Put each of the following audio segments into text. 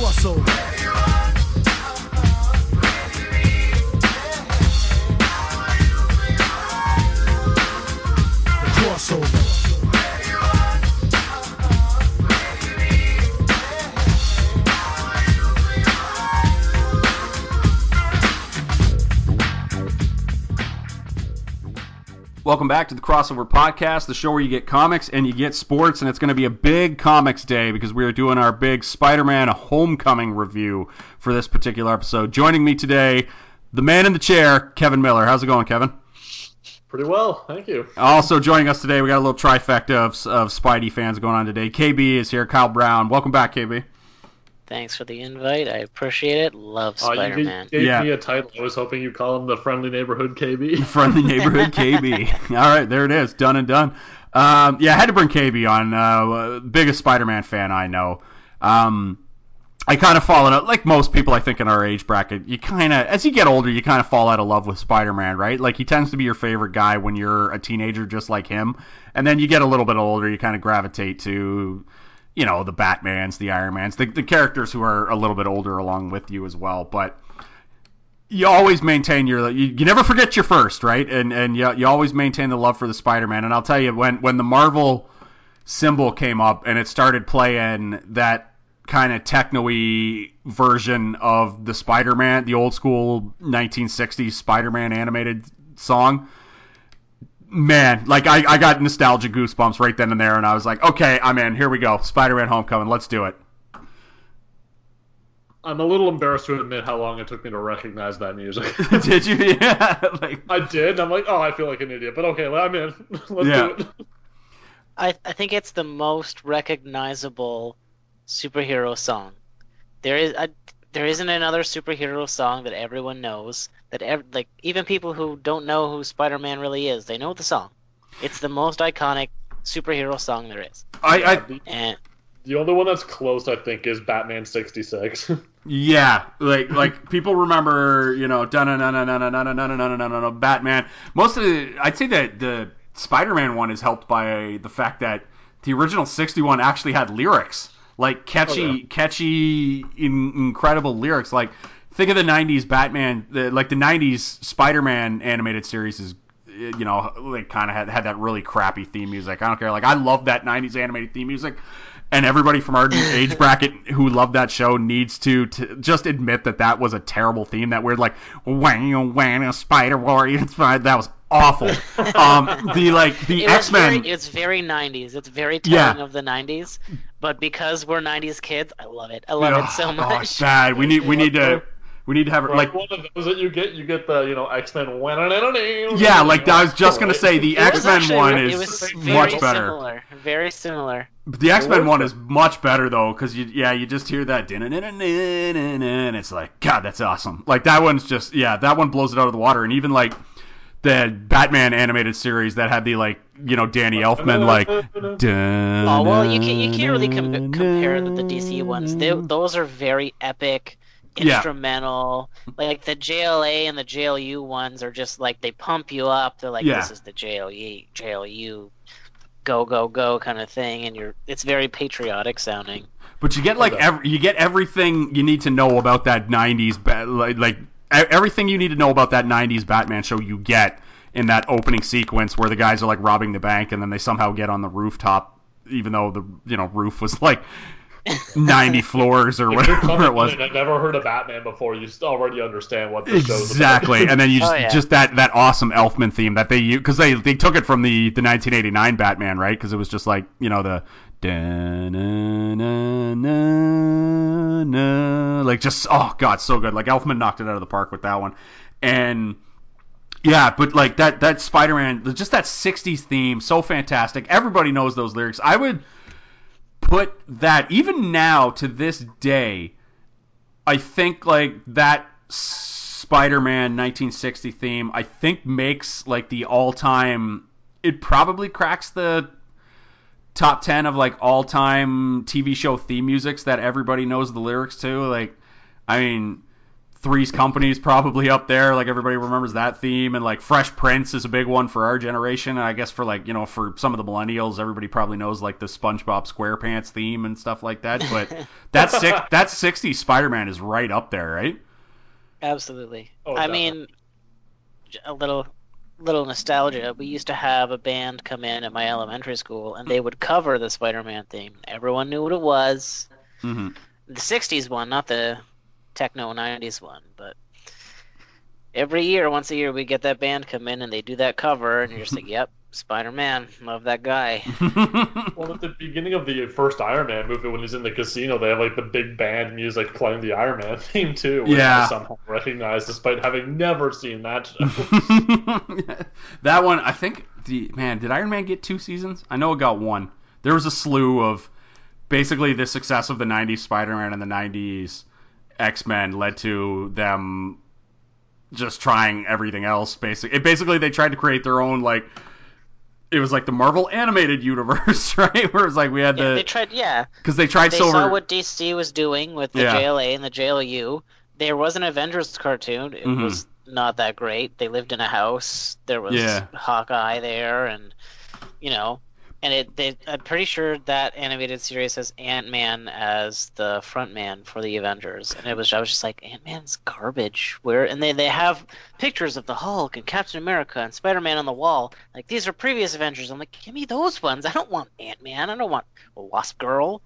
Corso. Welcome back to the Crossover Podcast, the show where you get comics and you get sports, and it's going to be a big comics day because we are doing our big Spider-Man Homecoming review for this particular episode. Joining me today, the man in the chair, Kevin Miller. How's it going, Kevin? Pretty well, thank you. Also joining us today, we got a little trifecta of, of Spidey fans going on today. KB is here, Kyle Brown. Welcome back, KB. Thanks for the invite. I appreciate it. Love Uh, Spider gave, Man. gave Yeah. me a title. I was hoping you'd call him the Friendly Neighborhood KB. Friendly neighborhood KB. All right, there it is, done and done. Um, yeah, I had to bring KB on. Uh, biggest Spider-Man fan I know. Um, I kind of fall out, like most people I think in our age bracket. You kind of, as you get older, you kind of fall out of love with Spider-Man, right? Like he tends to be your favorite guy when you're a teenager, just like him. And then you get a little bit older, you kind of gravitate to, you know, the Batmans, the Iron Mans, the, the characters who are a little bit older along with you as well. But you always maintain your you, you never forget your first right and and you, you always maintain the love for the spider-man and i'll tell you when when the marvel symbol came up and it started playing that kind of techno-y version of the spider-man the old school 1960s spider-man animated song man like I, I got nostalgia goosebumps right then and there and i was like okay i'm in here we go spider-man homecoming let's do it I'm a little embarrassed to admit how long it took me to recognize that music. did you yeah like I did, and I'm like, oh, I feel like an idiot, but okay, well, I'm in. Let's Yeah. do it. I, I think it's the most recognizable superhero song. There is a, there isn't another superhero song that everyone knows that ev- like even people who don't know who Spider-Man really is, they know the song. It's the most iconic superhero song there is. I, I And the only one that's close, I think, is Batman 66. Yeah, like like people remember, you know, dun dun dun dun dun dun dun dun dun dun dun Batman. Most of the, I'd say that the Spider-Man one is helped by the fact that the original '61 actually had lyrics, like catchy, Oh, yeah. catchy, in, incredible lyrics. Like think of the '90s Batman, the, like the '90s Spider-Man animated series is. You know, like kind of had had that really crappy theme music. I don't care. Like I love that '90s animated theme music, and everybody from our age bracket who loved that show needs to, to just admit that that was a terrible theme. That weird like wang wang spider warrior. That was awful. Um, the like the it X Men. very, it's very 90s. It's very Yeah. of the 90s. But because we're 90s kids, I love it. I love it so Oh, much. it's bad. We need we need to we need to have it like one of those that you get, you get the, you know, X-Men. one. yeah, like I was just gonna say the X Men actually- one it is was very much better. Similar, very similar. The X Men one is much better though, because you yeah you just hear that din and it's like God that's awesome. Like that one's just yeah that one blows it out of the water, and even like the Batman animated series that had the like you know Danny Elfman like. Oh well, you can't you can't really com- compare the, the DC ones. They, those are very epic, Yeah. instrumental. Like the JLA and the JLU ones are just like they pump you up. They're like Yeah. this is the JLU JLU, go go go kind of thing, and you're it's very patriotic sounding. But you get like every, you get everything you need to know about that '90s ba- like, like e- everything you need to know about that '90s Batman show. You get in that opening sequence where the guys are like robbing the bank and then they somehow get on the rooftop, even though the you know roof was like 90 floors or If whatever it was. I've never heard of Batman before, you already understand what the show's Exactly, and then you oh, just Oh, yeah. just that that awesome Elfman theme that they use because they they took it from the the 1989 Batman, right? Because it was just like you know the da-na-na-na-na, like just oh god, so good. Like Elfman knocked it out of the park with that one, and yeah, but like that that Spider-Man, just that 60s theme, so fantastic. Everybody knows those lyrics. I would put that even now to this day. I think like that Spider-Man 1960 theme, I think makes like the all-time. It probably cracks the top 10 of like all-time TV show theme musics that everybody knows the lyrics to. Like, I mean, Three's Company's probably up there. Like everybody remembers that theme, and like Fresh Prince is a big one for our generation. And I guess for like you know for some of the millennials, everybody probably knows like the SpongeBob SquarePants theme and stuff like that. But that six that '60s Spider-Man is right up there, right? Absolutely. Oh, I definitely. mean, a little little nostalgia. We used to have a band come in at my elementary school, and they would cover the Spider-Man theme. Everyone knew what it was. hmm The '60s one, not the techno '90s one, but. Every year, once a year, we get that band come in and they do that cover, and you're just like, "Yep, Spider-Man, love that guy." Well, at the beginning of the first Iron Man movie, when he's in the casino, they have like the big band music playing the Iron Man theme too, which Yeah. I somehow recognized despite having never seen that that one, I think the man did Iron Man get two seasons? I know it got one. There was a slew of basically the success of the '90s Spider-Man and the '90s X-Men led to them just trying everything else. Basically, it basically they tried to create their own like. It was like the Marvel animated universe, right? Where it was like we had Yeah, they the tried. Yeah, because they tried they Silver. saw what DC was doing with the Yeah. JLA and the JLU. There was an Avengers cartoon. It Mhm. was not that great. They lived in a house. There was Yeah. Hawkeye there, and you know, and it. They, I'm pretty sure that animated series has Ant Man as the front man for the Avengers, and it was. I was just like, Ant Man's garbage. Where and they they have pictures of the Hulk and Captain America and Spider Man on the wall. Like these are previous Avengers. I'm like, give me those ones. I don't want Ant Man. I don't want a Wasp Girl.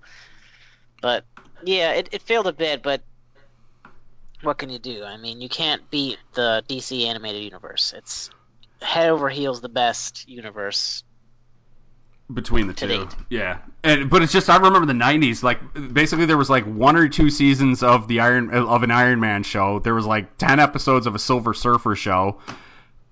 But yeah, it, it failed a bit, but what can you do? I mean, you can't beat the DC animated universe. It's head over heels the best universe. Between the to two. date. Yeah, and but it's just I remember the '90s. Like basically, there was like one or two seasons of the Iron of an Iron Man show. There was like ten episodes of a Silver Surfer show.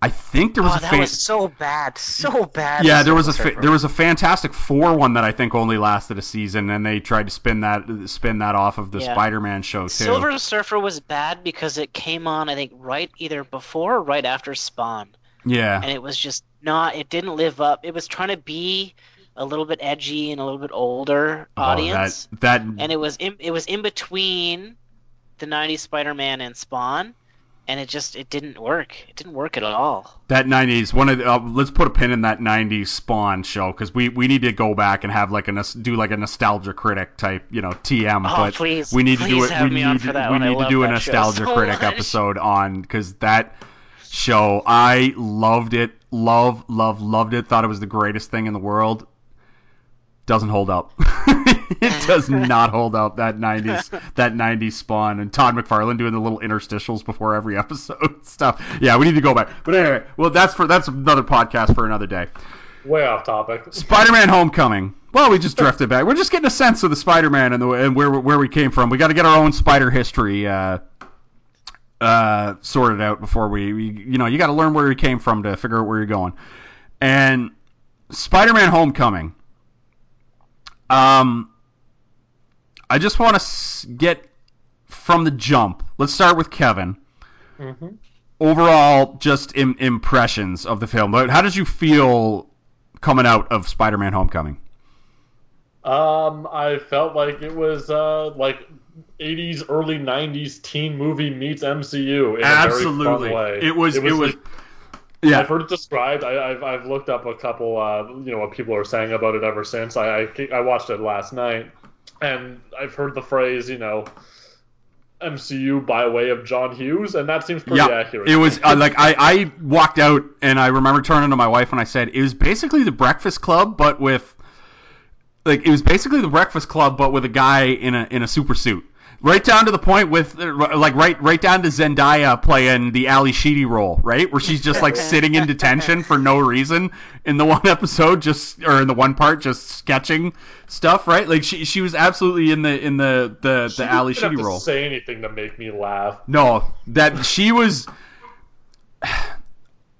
I think there was oh, a that was so bad, so bad. yeah, there was a fa- there was a Fantastic Four one that I think only lasted a season, and they tried to spin that spin that off of the Yeah. Spider-Man show too. Silver Surfer was bad because it came on, I think, right either before or right after Spawn, yeah, and it was just not. It didn't live up. It was trying to be a little bit edgy and a little bit older Oh, audience. that that and it was in, it was in between the 90s Spider-Man and Spawn and it just it didn't work it didn't work at all That '90s one of the, uh, let's put a pin in that '90s Spawn show because we, we need to go back and have like a do like a nostalgia critic type you know TM. Oh, but please, we need to do it. we need for to, that we need to do a nostalgia critic episode on because that show I loved it, love, love, loved it. Thought it was the greatest thing in the world. Doesn't hold up. it does not hold up. That '90s that '90s Spawn and Todd McFarlane doing the little interstitials before every episode stuff. Yeah, we need to go back. But anyway, well, that's for that's another podcast for another day. Way off topic. Spider-Man: Homecoming. Well, we just drifted back. We're just getting a sense of the Spider-Man and the and where where we came from. We got to get our own spider history uh, uh, sorted out before we, we you know you got to learn where you came from to figure out where you're going. And Spider-Man: Homecoming. Um, I just want to get from the jump. Let's start with Kevin. hmm Overall, just Im- impressions of the film. How did you feel coming out of Spider-Man: Homecoming? Um, I felt like it was uh like 80s, early 90s teen movie meets MCU in a very fun way. It was. It was. like- yeah. I've heard it described. I, I've I've looked up a couple, uh, you know, what people are saying about it ever since. I, I I watched it last night, and I've heard the phrase, you know, MCU by way of John Hughes, and that seems pretty yeah. accurate. It was uh, like I, I walked out and I remember turning to my wife and I said it was basically the Breakfast Club, but with like it was basically the Breakfast Club, but with a guy in a in a super suit. Right down to the point with like right right down to Zendaya playing the Ally Sheedy role, right, where she's just like sitting in detention for no reason in the one episode, just or in the one part, just sketching stuff, right? Like she she was absolutely in the in the the She the Ally didn't have Sheedy to role. Say anything to make me laugh. No, that she was.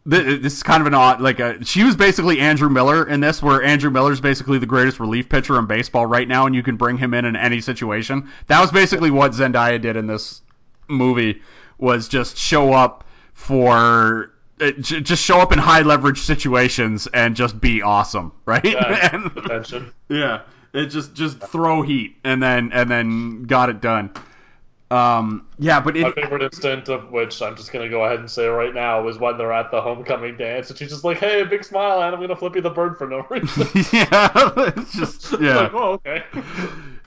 Th- This is kind of an odd, like, a, she was basically Andrew Miller in this, where Andrew Miller's basically the greatest relief pitcher in baseball right now, and you can bring him in in any situation. That was basically what Zendaya did in this movie, was just show up for, uh, just show up in high leverage situations and just be awesome, right? Yeah, And- yeah, it just just throw heat and then and then got it done. Um, yeah, but My favorite instant of which I'm just gonna go ahead and say right now is when they're at the homecoming dance and she's just like, "Hey, a big smile, and I'm gonna flip you the bird for no reason." yeah, it's just yeah. like, oh, okay.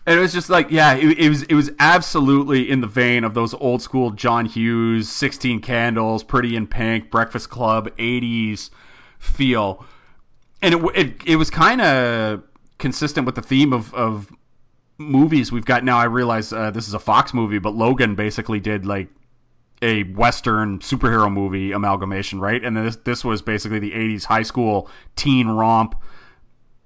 And it was just like, yeah, it, it was it was absolutely in the vein of those old school John Hughes, Sixteen Candles, Pretty in Pink, Breakfast Club, '80s feel, and it it, it was kind of consistent with the theme of of movies we've got now. I realize uh, this is a Fox movie, but Logan basically did like a Western superhero movie amalgamation, right? And this this was basically the '80s high school teen romp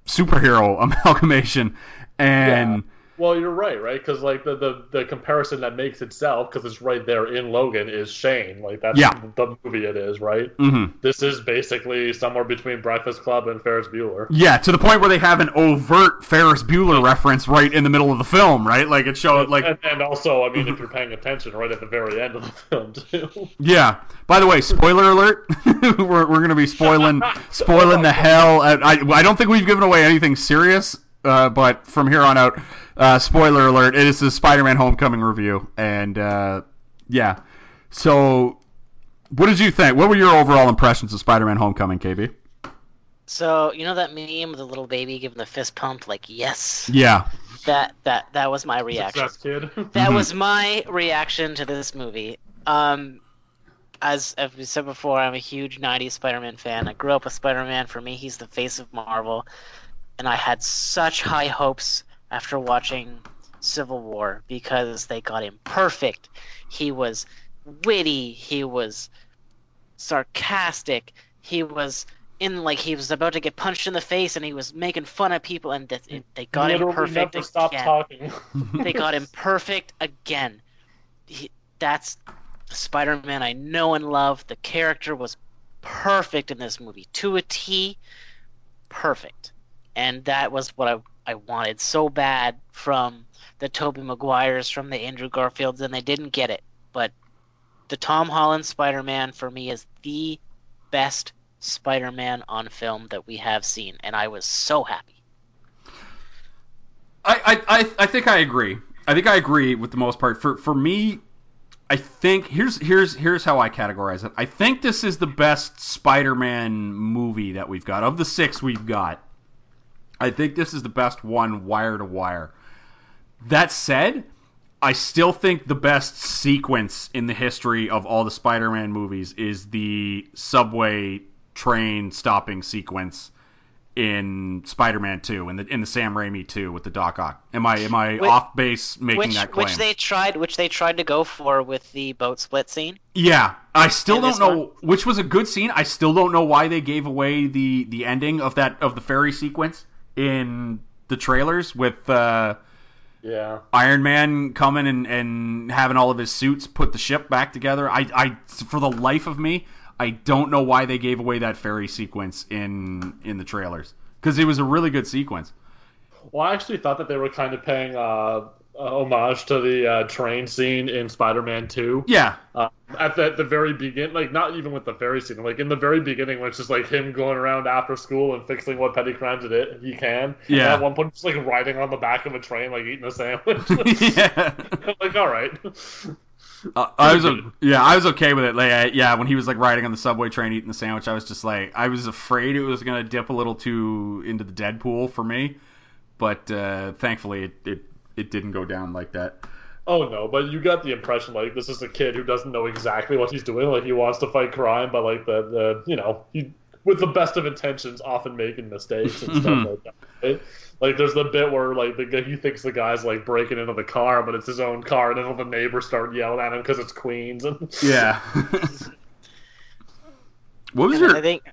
superhero amalgamation, and. Well, you're right, right? Because like the, the the comparison that makes itself, because it's right there in Logan, is Shane. Like that's Yeah. the movie it is, right? mhm. This is basically somewhere between Breakfast Club and Ferris Bueller. Yeah, to the point where they have an overt Ferris Bueller reference right in the middle of the film, right? Like it showed like and, and also, I mean, if you're paying attention, right at the very end of the film too. yeah. By the way, spoiler alert. we're we're gonna be spoiling spoiling the hell. Out, I I don't think we've given away anything serious, uh, but from here on out, uh, spoiler alert. It is the Spider-Man Homecoming review, and uh, yeah. So, what did you think? What were your overall impressions of Spider-Man Homecoming, KB? So you know that meme of the little baby giving the fist pump, like yes. Yeah. That that that was my reaction. Success kid. That Mhm. was my reaction to this movie. Um, as I've said before, I'm a huge '90s Spider-Man fan. I grew up with Spider-Man. For me, he's the face of Marvel, and I had such high hopes after watching Civil War because they got him perfect. He was witty. He was sarcastic. He was in like he was about to get punched in the face, and he was making fun of people, and that, they got him perfect Never stop again talking. they got him perfect again. He, that's the Spider-Man I know and love. The character was perfect in this movie to a T. Perfect, and that was what I I wanted so bad from the Tobey Maguires, from the Andrew Garfields, and they didn't get it. But the Tom Holland Spider-Man for me is the best Spider-Man on film that we have seen, and I was so happy. I, I, I, I think I agree. I think I agree with the most part. For for me, I think here's here's here's how I categorize it. I think this is the best Spider-Man movie that we've got of the six we've got. I think this is the best one wire to wire. That said, I still think the best sequence in the history of all the Spider-Man movies is the subway train stopping sequence in Spider-Man 2 in the in the Sam Raimi 2 with the Doc Ock. Am I am I Which- off base making Which that claim? which they tried which they tried to go for with the boat split scene. Yeah, I still don't know which was a good scene. I still don't know why they gave away the the ending of that of the ferry sequence in the trailers with uh, yeah. Iron Man coming and, and having all of his suits put the ship back together. I, I for the life of me, I don't know why they gave away that ferry sequence in in the trailers because it was a really good sequence. Well, I actually thought that they were kind of paying uh, uh, homage to the uh, train scene in Spider-Man 2. Yeah, Uh, at the, the very begin, like not even with the ferry scene, like in the very beginning, when it's just like him going around after school and fixing what petty crimes it is, he can. Yeah. And at one point, just like riding on the back of a train, like eating a sandwich. yeah. like, all right. Uh, I was yeah, I was okay with it. Like, I, yeah, when he was like riding on the subway train eating the sandwich, I was just like, I was afraid it was gonna dip a little too into the Deadpool for me, but uh, thankfully it, it it didn't go down like that. Oh no, but you got the impression like this is a kid who doesn't know exactly what he's doing. Like he wants to fight crime, but like the, the you know he with the best of intentions, often making mistakes and stuff like that. Right? Like there's the bit where like the he thinks the guy's like breaking into the car, but it's his own car, and then all the neighbors start yelling at him because it's Queens. And Yeah. what was And I your? think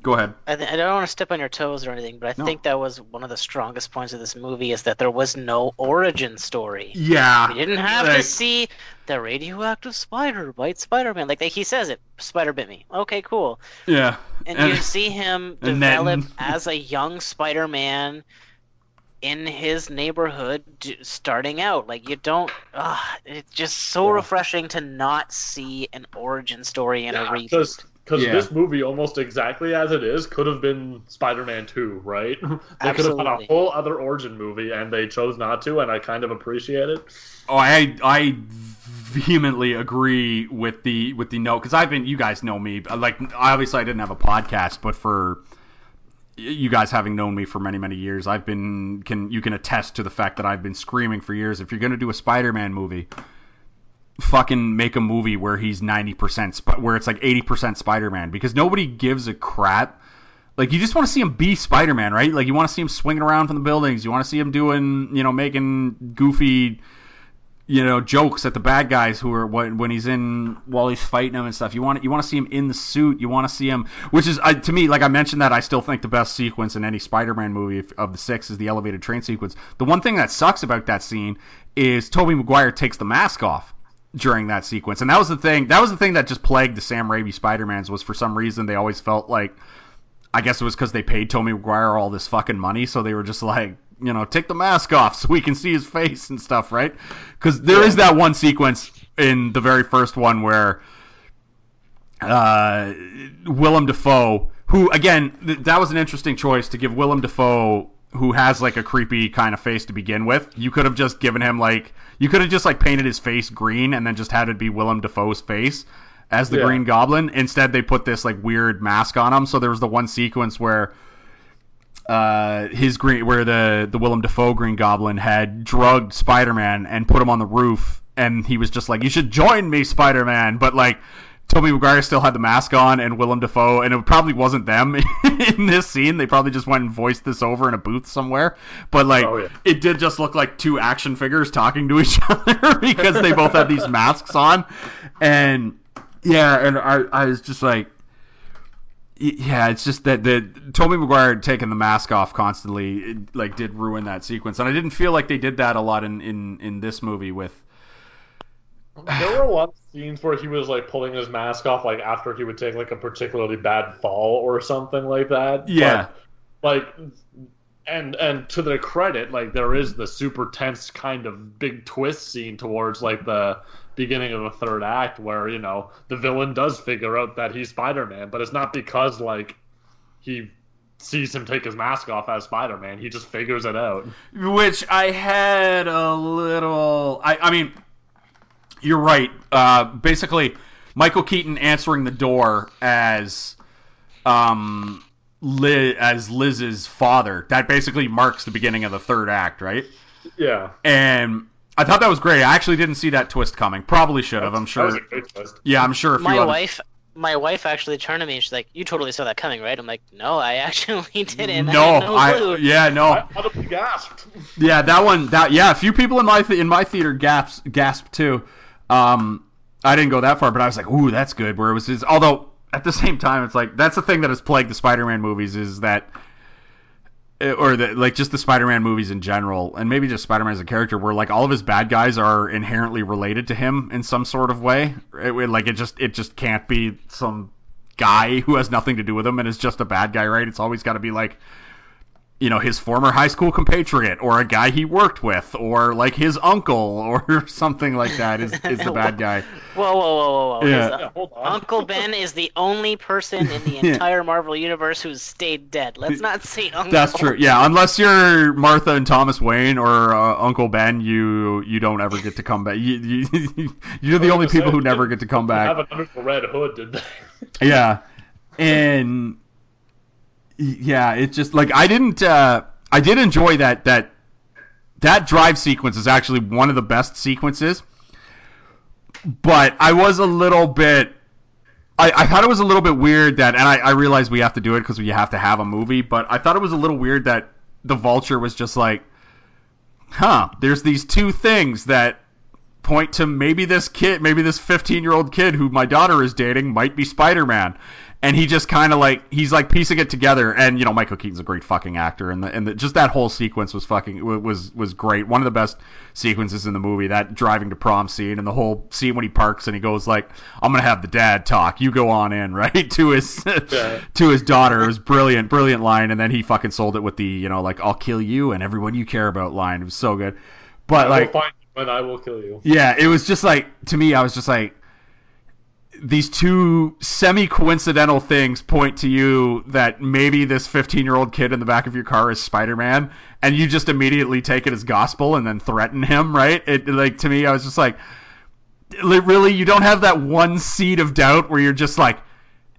Go ahead. I, th- I don't want to step on your toes or anything, but I No. think that was one of the strongest points of this movie is that there was no origin story. Yeah. We didn't have Like- to see the radioactive spider bite Spider-Man. Like he says it, spider bit me. Okay, cool. Yeah. And, And- you see him and then- develop as a young Spider-Man in his neighborhood, d- starting out. Like you don't. Uh, it's just so Yeah. refreshing to not see an origin story in a reboot. because because Yeah. this movie almost exactly as it is could have been Spider-Man 2, right? they could have had a whole other origin movie, and they chose not to, and I kind of appreciate it. Oh, I I vehemently agree with the with the note because I've been you guys know me like obviously I didn't have a podcast but for you guys having known me for many many years I've been can you can attest to the fact that I've been screaming for years if you're gonna do a Spider-Man movie fucking make a movie where he's 90% sp- where it's like 80% Spider-Man because nobody gives a crap like you just want to see him be Spider-Man right like you want to see him swinging around from the buildings you want to see him doing you know making goofy you know jokes at the bad guys who are when, when he's in while he's fighting them and stuff. You want you want to see him in the suit. You want to see him, which is uh, to me like I mentioned that I still think the best sequence in any Spider-Man movie of the six is the elevated train sequence. The one thing that sucks about that scene is Tobey Maguire takes the mask off during that sequence, and that was the thing. That was the thing that just plagued the Sam Raimi Spider-Mans was for some reason they always felt like. I guess it was because they paid Tobey Maguire all this fucking money, so they were just like, you know, take the mask off so we can see his face and stuff, right? Because there is that one sequence in the very first one where uh, Willem Dafoe, who again, th- that was an interesting choice to give Willem Dafoe, who has like a creepy kind of face to begin with. You could have just given him like, you could have just like painted his face green and then just had it be Willem Dafoe's face as the Yeah. Green Goblin. Instead, they put this like weird mask on him. So there was the one sequence where uh, his green where the the Willem Dafoe Green Goblin had drugged Spider-Man and put him on the roof, and he was just like, "You should join me, Spider-Man." But like, Tobey Maguire still had the mask on, and Willem Dafoe, and it probably wasn't them in this scene. They probably just went and voiced this over in a booth somewhere. But like, Oh, yeah. it did just look like two action figures talking to each other because they both had these masks on, and yeah, and I I was just like. Yeah, it's just that the Tobey Maguire taking the mask off constantly, it, like, did ruin that sequence, and I didn't feel like they did that a lot in in in this movie with. There were a lot of scenes where he was like pulling his mask off, like after he would take like a particularly bad fall or something like that. Yeah. But, like, and and to their credit, like there is the super tense kind of big twist scene towards like the beginning of the third act where you know the villain does figure out that he's Spider-Man, but it's not because like he sees him take his mask off as Spider-Man. He just figures it out. Which I had a little. I, I mean, you're right. Uh, basically, Michael Keaton answering the door as, um, Liz, as Liz's father. That basically marks the beginning of the third act, right? Yeah. And I thought that was great. I actually didn't see that twist coming. Probably should have. I'm That was sure. a great twist. Yeah, I'm sure. A few My other- wife, my wife actually turned to me and she's like, "You totally saw that coming, right?" I'm like, "No, I actually didn't. I No, had no I clue." yeah no. I audibly gasped. Yeah, that one. That yeah, a few people in my th- in my theater gasped gasped too. Um, I didn't go that far, but I was like, ooh, that's good. Where it was his. Although at the same time, it's like that's the thing that has plagued the Spider-Man movies is that, eh, or the like just the Spider-Man movies in general, and maybe just Spider-Man as a character, where like all of his bad guys are inherently related to him in some sort of way. It- like it just it just can't be some guy who has nothing to do with him and is just a bad guy, right? It's always got to be like you know his former high school compatriot or a guy he worked with or like his uncle or something like that is, is the bad guy Whoa, whoa, whoa, whoa, whoa! Yeah. His, uh, Yeah, hold on. Uncle Ben is the only person in the Yeah. entire Marvel universe who's stayed dead. Let's not say Uncle. that's true yeah unless you're martha and thomas wayne or uh, uncle ben you you don't ever get to come back you, you, you're the only people who never get to come back it under the red hood, did they? yeah and yeah it just like i didn't uh i did enjoy that that that drive sequence is actually one of the best sequences but i was a little bit I, I thought it was a little bit weird that, and I, I realize we have to do it because we have to have a movie, but I thought it was a little weird that the Vulture was just like, huh, there's these two things that point to maybe this kid, maybe this 15 year old kid who my daughter is dating might be Spider Man. And he just kind of like he's like piecing it together, and you know Michael Keaton's a great fucking actor, and the, and the, just that whole sequence was fucking was was great. One of the best sequences in the movie, that driving to prom scene, and the whole scene when he parks and he goes like, "I'm gonna have the dad talk, you go on in," right to his Yeah. to his daughter. It was brilliant, brilliant line, and then he fucking sold it with the you know like I'll kill you and everyone you care about line. It was so good, but I like will find you and I will kill you. yeah, it was just like to me, I was just like these two semi coincidental things point to you that maybe this 15 year old kid in the back of your car is Spider Man, and you just immediately take it as gospel and then threaten him, right? It like to me, I was just like. Really, you don't have that one seed of doubt where you're just like,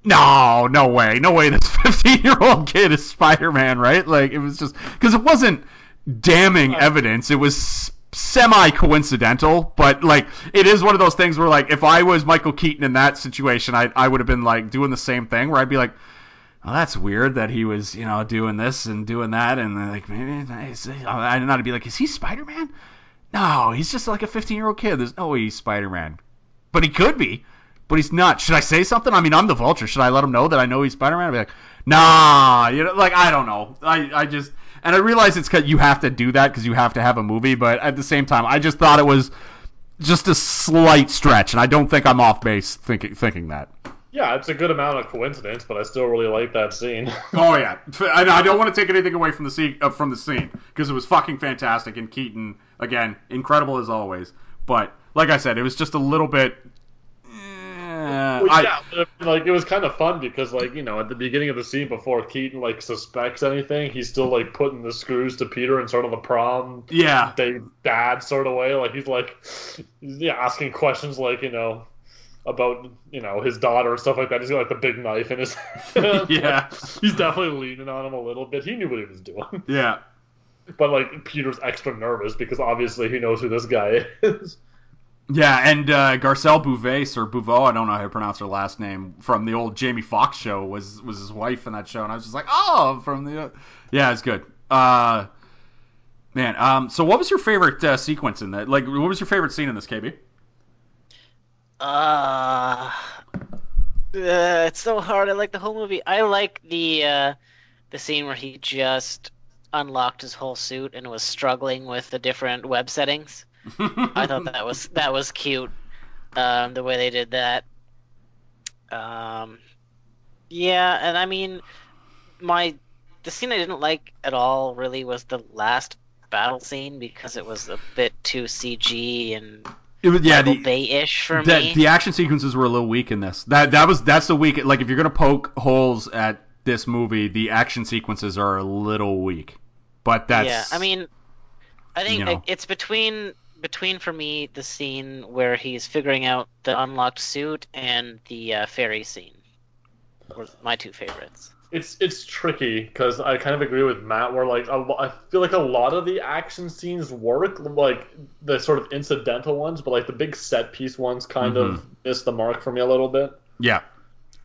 no, no way, no way, this 15 year old kid is Spider Man, right? Like, it was just because it wasn't damning uh, evidence. It was semi coincidental, but like it is one of those things where like if I was Michael Keaton in that situation, I I would have been like doing the same thing where I'd be like, oh, that's weird that he was you know doing this and doing that and like maybe oh, I'd not be like, is he Spider Man? No, he's just like a 15 year old kid. There's no way he's Spider Man, but he could be. But he's not. Should I say something? I mean, I'm the Vulture. Should I let him know that I know he's Spider Man? I'd be like, nah, you know, like I don't know. I, I just and I realize it's you have to do that because you have to have a movie, but at the same time, I just thought it was just a slight stretch, and I don't think I'm off base thinking thinking that. Yeah, it's a good amount of coincidence, but I still really like that scene. Oh yeah, I, I don't want to take anything away from the scene uh, from the scene because it was fucking fantastic, and Keaton again incredible as always. But like I said, it was just a little bit. I- yeah, like it was kind of fun because like you know at the beginning of the scene before Keaton like suspects anything, he's still like putting the screws to Peter in sort of the prom yeah, day dad sort of way. Like he's like yeah asking questions like you know about you know his daughter and stuff like that. He's got like the big knife in his hand. Yeah. he's definitely leaning on him a little bit. He knew what he was doing, yeah. but like Peter's extra nervous because obviously he knows who this guy is. Yeah, and uh, Garcelle Bouvet or Bouveau, I don't know how to pronounce her last name, from the old Jamie Foxx show was was his wife in that show, and I was just like, oh, from the, uh, yeah, it's good. Uh, man, um, so what was your favorite uh, sequence in that? Like, what was your favorite scene in this, KB? Uh, uh, it's so hard. I like the whole movie. I like the uh, the scene where he just unlocked his whole suit and was struggling with the different web settings. I thought that was that was cute. Um, the way they did that. Um, yeah, and I mean, my the scene I didn't like at all really was the last battle scene because it was a bit too CG and It was yeah, Michael the, Bay-ish for the, me. the action sequences were a little weak in this. That that was that's the weak. Like, if you're gonna poke holes at this movie, the action sequences are a little weak. But that's yeah, I mean, I think you know. it's between between for me the scene where he's figuring out the unlocked suit and the uh, ferry scene were my two favorites. It's it's tricky because I kind of agree with Matt. Where like a lo- I feel like a lot of the action scenes work, like the sort of incidental ones, but like the big set piece ones kind Mm-hmm. of miss the mark for me a little bit. Yeah.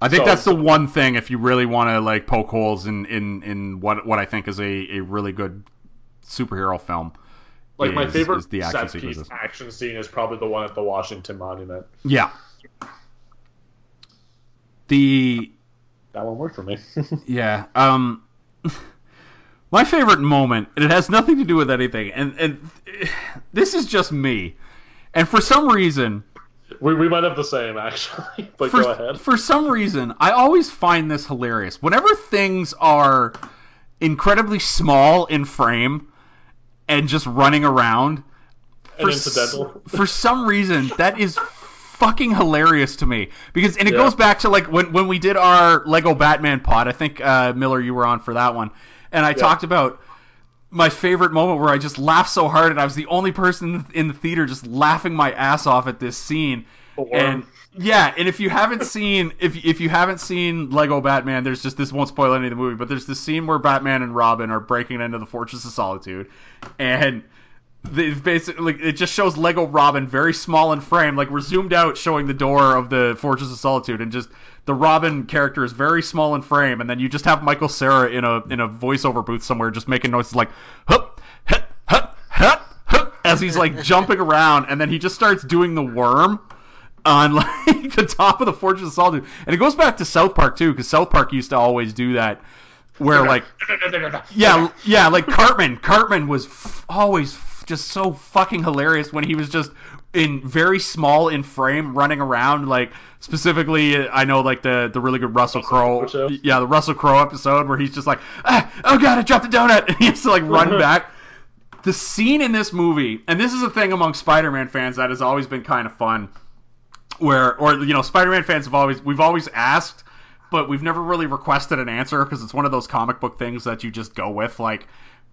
I think So- that's the one thing if you really want to like poke holes in, in, in what what I think is a, a really good superhero film. Like my favorite is the action set piece action scene is probably the one at the Washington Monument. Yeah. The That one worked for me. yeah, um my favorite moment, and it has nothing to do with anything, and and this is just me. And for some reason, we, we might have the same actually, but for, go ahead. for some reason, I always find this hilarious. Whenever things are incredibly small in frame and just running around, for s- for some reason, that is fucking hilarious to me because and it Yeah. goes back to like when when we did our Lego Batman pod. I think uh, Miller, you were on for that one, and I talked about my favorite moment where I just laughed so hard and I was the only person in the theater just laughing my ass off at this scene. Worm. And yeah, and if you haven't seen if if you haven't seen Lego Batman, there's just this won't spoil any of the movie, but there's this scene where Batman and Robin are breaking into the Fortress of Solitude, and the, basically it just shows Lego Robin very small in frame, like we're zoomed out showing the door of the Fortress of Solitude, and just the Robin character is very small in frame, and then you just have Michael Cera in a in a voiceover booth somewhere just making noises like hup hup hup hup as he's like jumping around, and then he just starts doing the worm on like the top of the Fortress of Solitude, and it goes back to South Park too, because South Park used to always do that, where like yeah, yeah, like Cartman. Cartman was f- always f- just so fucking hilarious when he was just in very small in frame, running around. Like specifically, I know like the the really good Russell Crowe, Crowe yeah, the Russell Crowe episode where he's just like, ah, oh god, I dropped the donut, and he has to like run back. The scene in this movie, and this is a thing among Spider-Man fans that has always been kind of fun, where or you know Spider-Man fans have always we've always asked but we've never really requested an answer because it's one of those comic book things that you just go with like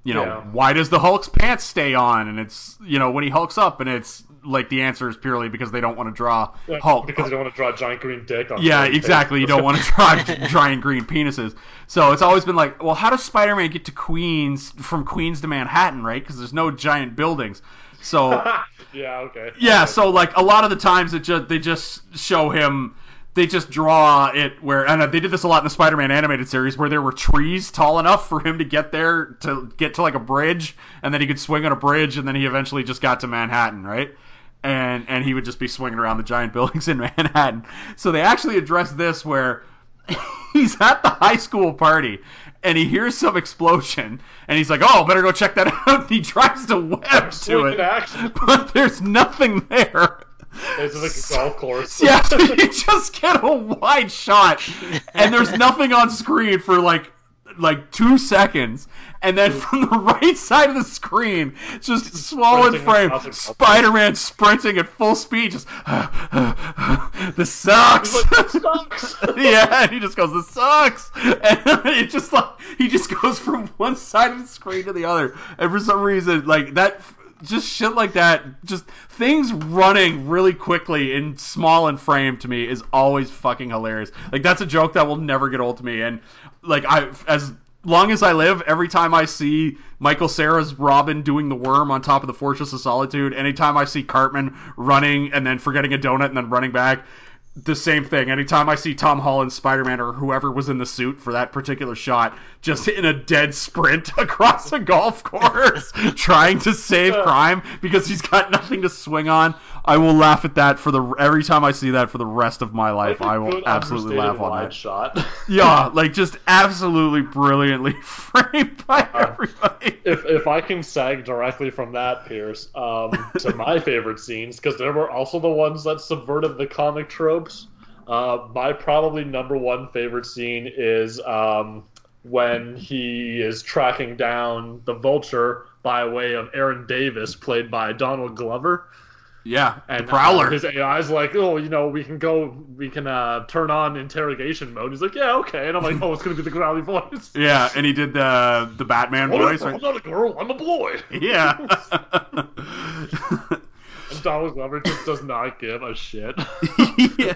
you know Yeah. why does the hulk's pants stay on and it's you know when he hulks up and it's like the answer is purely because they don't want to draw Yeah, Hulk. because they don't want to draw a giant green dick on Yeah, exactly. You don't want to draw giant green penises. So it's always been like, well, how does Spider-Man get to Queens from Queens to Manhattan, right? Because there's no giant buildings. So yeah, okay. yeah, so like a lot of the times it just they just show him. They just draw it where, and uh, they did this a lot in the Spider-Man animated series, where there were trees tall enough for him to get there to get to like a bridge, and then he could swing on a bridge, and then he eventually just got to Manhattan, right? And and he would just be swinging around the giant buildings in Manhattan. So they actually addressed this where he's at the high school party and he hears some explosion and he's like, "Oh, better go check that out." And he tries to web to it, action. but there's nothing there. It's like a golf course. Yeah, so you just get a wide shot, and there's nothing on screen for like like two seconds, and then from the right side of the screen, just Sprinting frame, Spider-Man sprinting at full speed, just this sucks. Like, "That sucks." yeah, and he just goes, "This sucks," and it just like he just goes from one side of the screen to the other, and for some reason, like that, just shit like that, just things running really quickly in small and frame to me is always fucking hilarious. Like that's a joke that will never get old to me, and like I as long as I live, every time I see Michael Cera's Robin doing the worm on top of the Fortress of Solitude, anytime I see Cartman running and then forgetting a donut and then running back, the same thing. Anytime I see Tom Holland Spider Man or whoever was in the suit for that particular shot, just in a dead sprint across a golf course trying to save crime because he's got nothing to swing on, I will laugh at that for the every time I see that for the rest of my life. I will absolutely laugh on that. shot. Yeah, like just absolutely brilliantly framed by everybody. if if I can sag directly from that, Pierce, um, to my favorite scenes, because there were also the ones that subverted the comic tropes. Uh, my probably number one favorite scene is um, when he is tracking down the Vulture by way of Aaron Davis, played by Donald Glover. Yeah, And the Prowler. uh, his is like, oh, you know, we can go, we can uh, turn on interrogation mode. He's like, yeah, okay. And I'm like, oh, it's gonna be the growly voice. yeah, and he did the the Batman voice. I'm not a girl, I'm a boy. Yeah. Donald Glover just does not give a shit. yeah.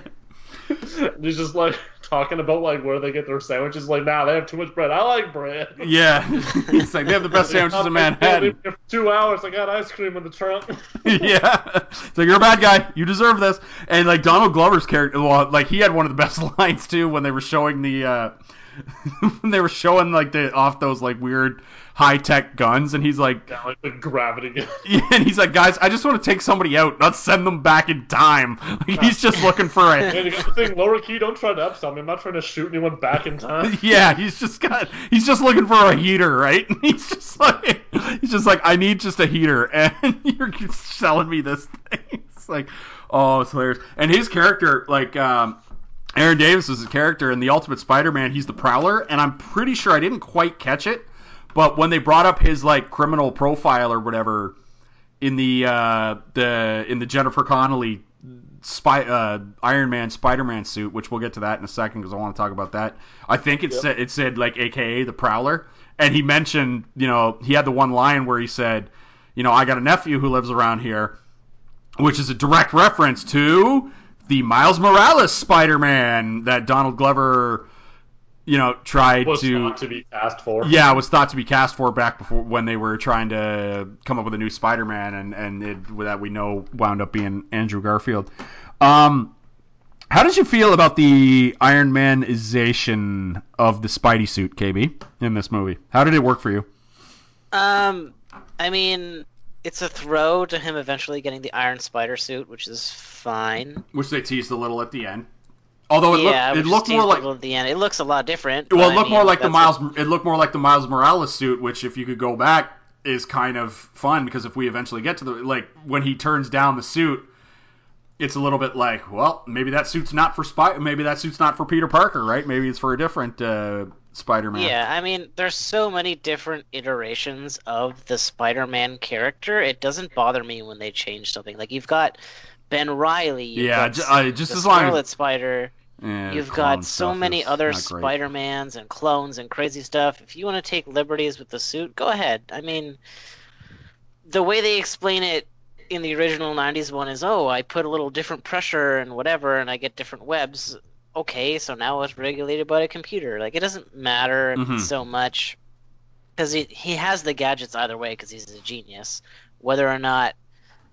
He's just like talking about like where they get their sandwiches. Like, nah, they have too much bread. I like bread. Yeah. He's like, they have the best sandwiches in Manhattan. For two hours, I got ice cream in the trunk. yeah. It's like, you're a bad guy. You deserve this. And, like, Donald Glover's character, well, like, he had one of the best lines, too, when they were showing the, uh, when they were showing, like, the, off those, like, weird high-tech guns. And he's like, yeah, like the gravity. gun. yeah, and he's like, guys, I just want to take somebody out, not send them back in time. Like, he's just looking for a, and got the thing, lower key. Don't try to upsell me. I'm not trying to shoot anyone back in time. Yeah, he's just got he's just looking for a heater, right? He's just like he's just like I need just a heater and you're selling me this thing. It's like oh, it's hilarious. And his character like um Aaron Davis is his character in the Ultimate Spider-Man, he's the Prowler and I'm pretty sure I didn't quite catch it, but when they brought up his like criminal profile or whatever in the uh the in the Jennifer Connelly spy uh, Iron Man Spider Man suit, which we'll get to that in a second because I want to talk about that. I think it Yep. said it said like AKA the Prowler, and he mentioned you know he had the one line where he said, you know I got a nephew who lives around here, which is a direct reference to the Miles Morales Spider Man that Donald Glover, you know, tried Was to not to be cast for. yeah, it was thought to be cast for back before when they were trying to come up with a new Spider-Man, and and it, that we know wound up being Andrew Garfield. Um, how did you feel about the Iron Manization of the Spidey suit, KB, in this movie? How did it work for you? Um, I mean, it's a throw to him eventually getting the Iron Spider suit, which is fine. Which they teased a little at the end. Although it yeah, looked, it looked more like at the end. It looks a lot different. well, it I looked more like the Miles. what- It looked more like the Miles Morales suit, which if you could go back is kind of fun because if we eventually get to the like when he turns down the suit, it's a little bit like, well, maybe that suit's not for Spy. Maybe that suit's not for Peter Parker, right? Maybe it's for a different uh, Spider-Man. Yeah, I mean, there's so many different iterations of the Spider-Man character. It doesn't bother me when they change something. Like you've got Ben Reilly. Yeah, uh, just as long as- Scarlet Spider. Yeah, You've got so many other. Spider-Mans and clones and crazy stuff. If you want to take liberties with the suit, go ahead. I mean, the way they explain it in the original '90s one is, oh, I put a little different pressure and whatever, and I get different webs. Okay, so now it's regulated by a computer. Like it doesn't matter Mhm. so much because he he has the gadgets either way because he's a genius. Whether or not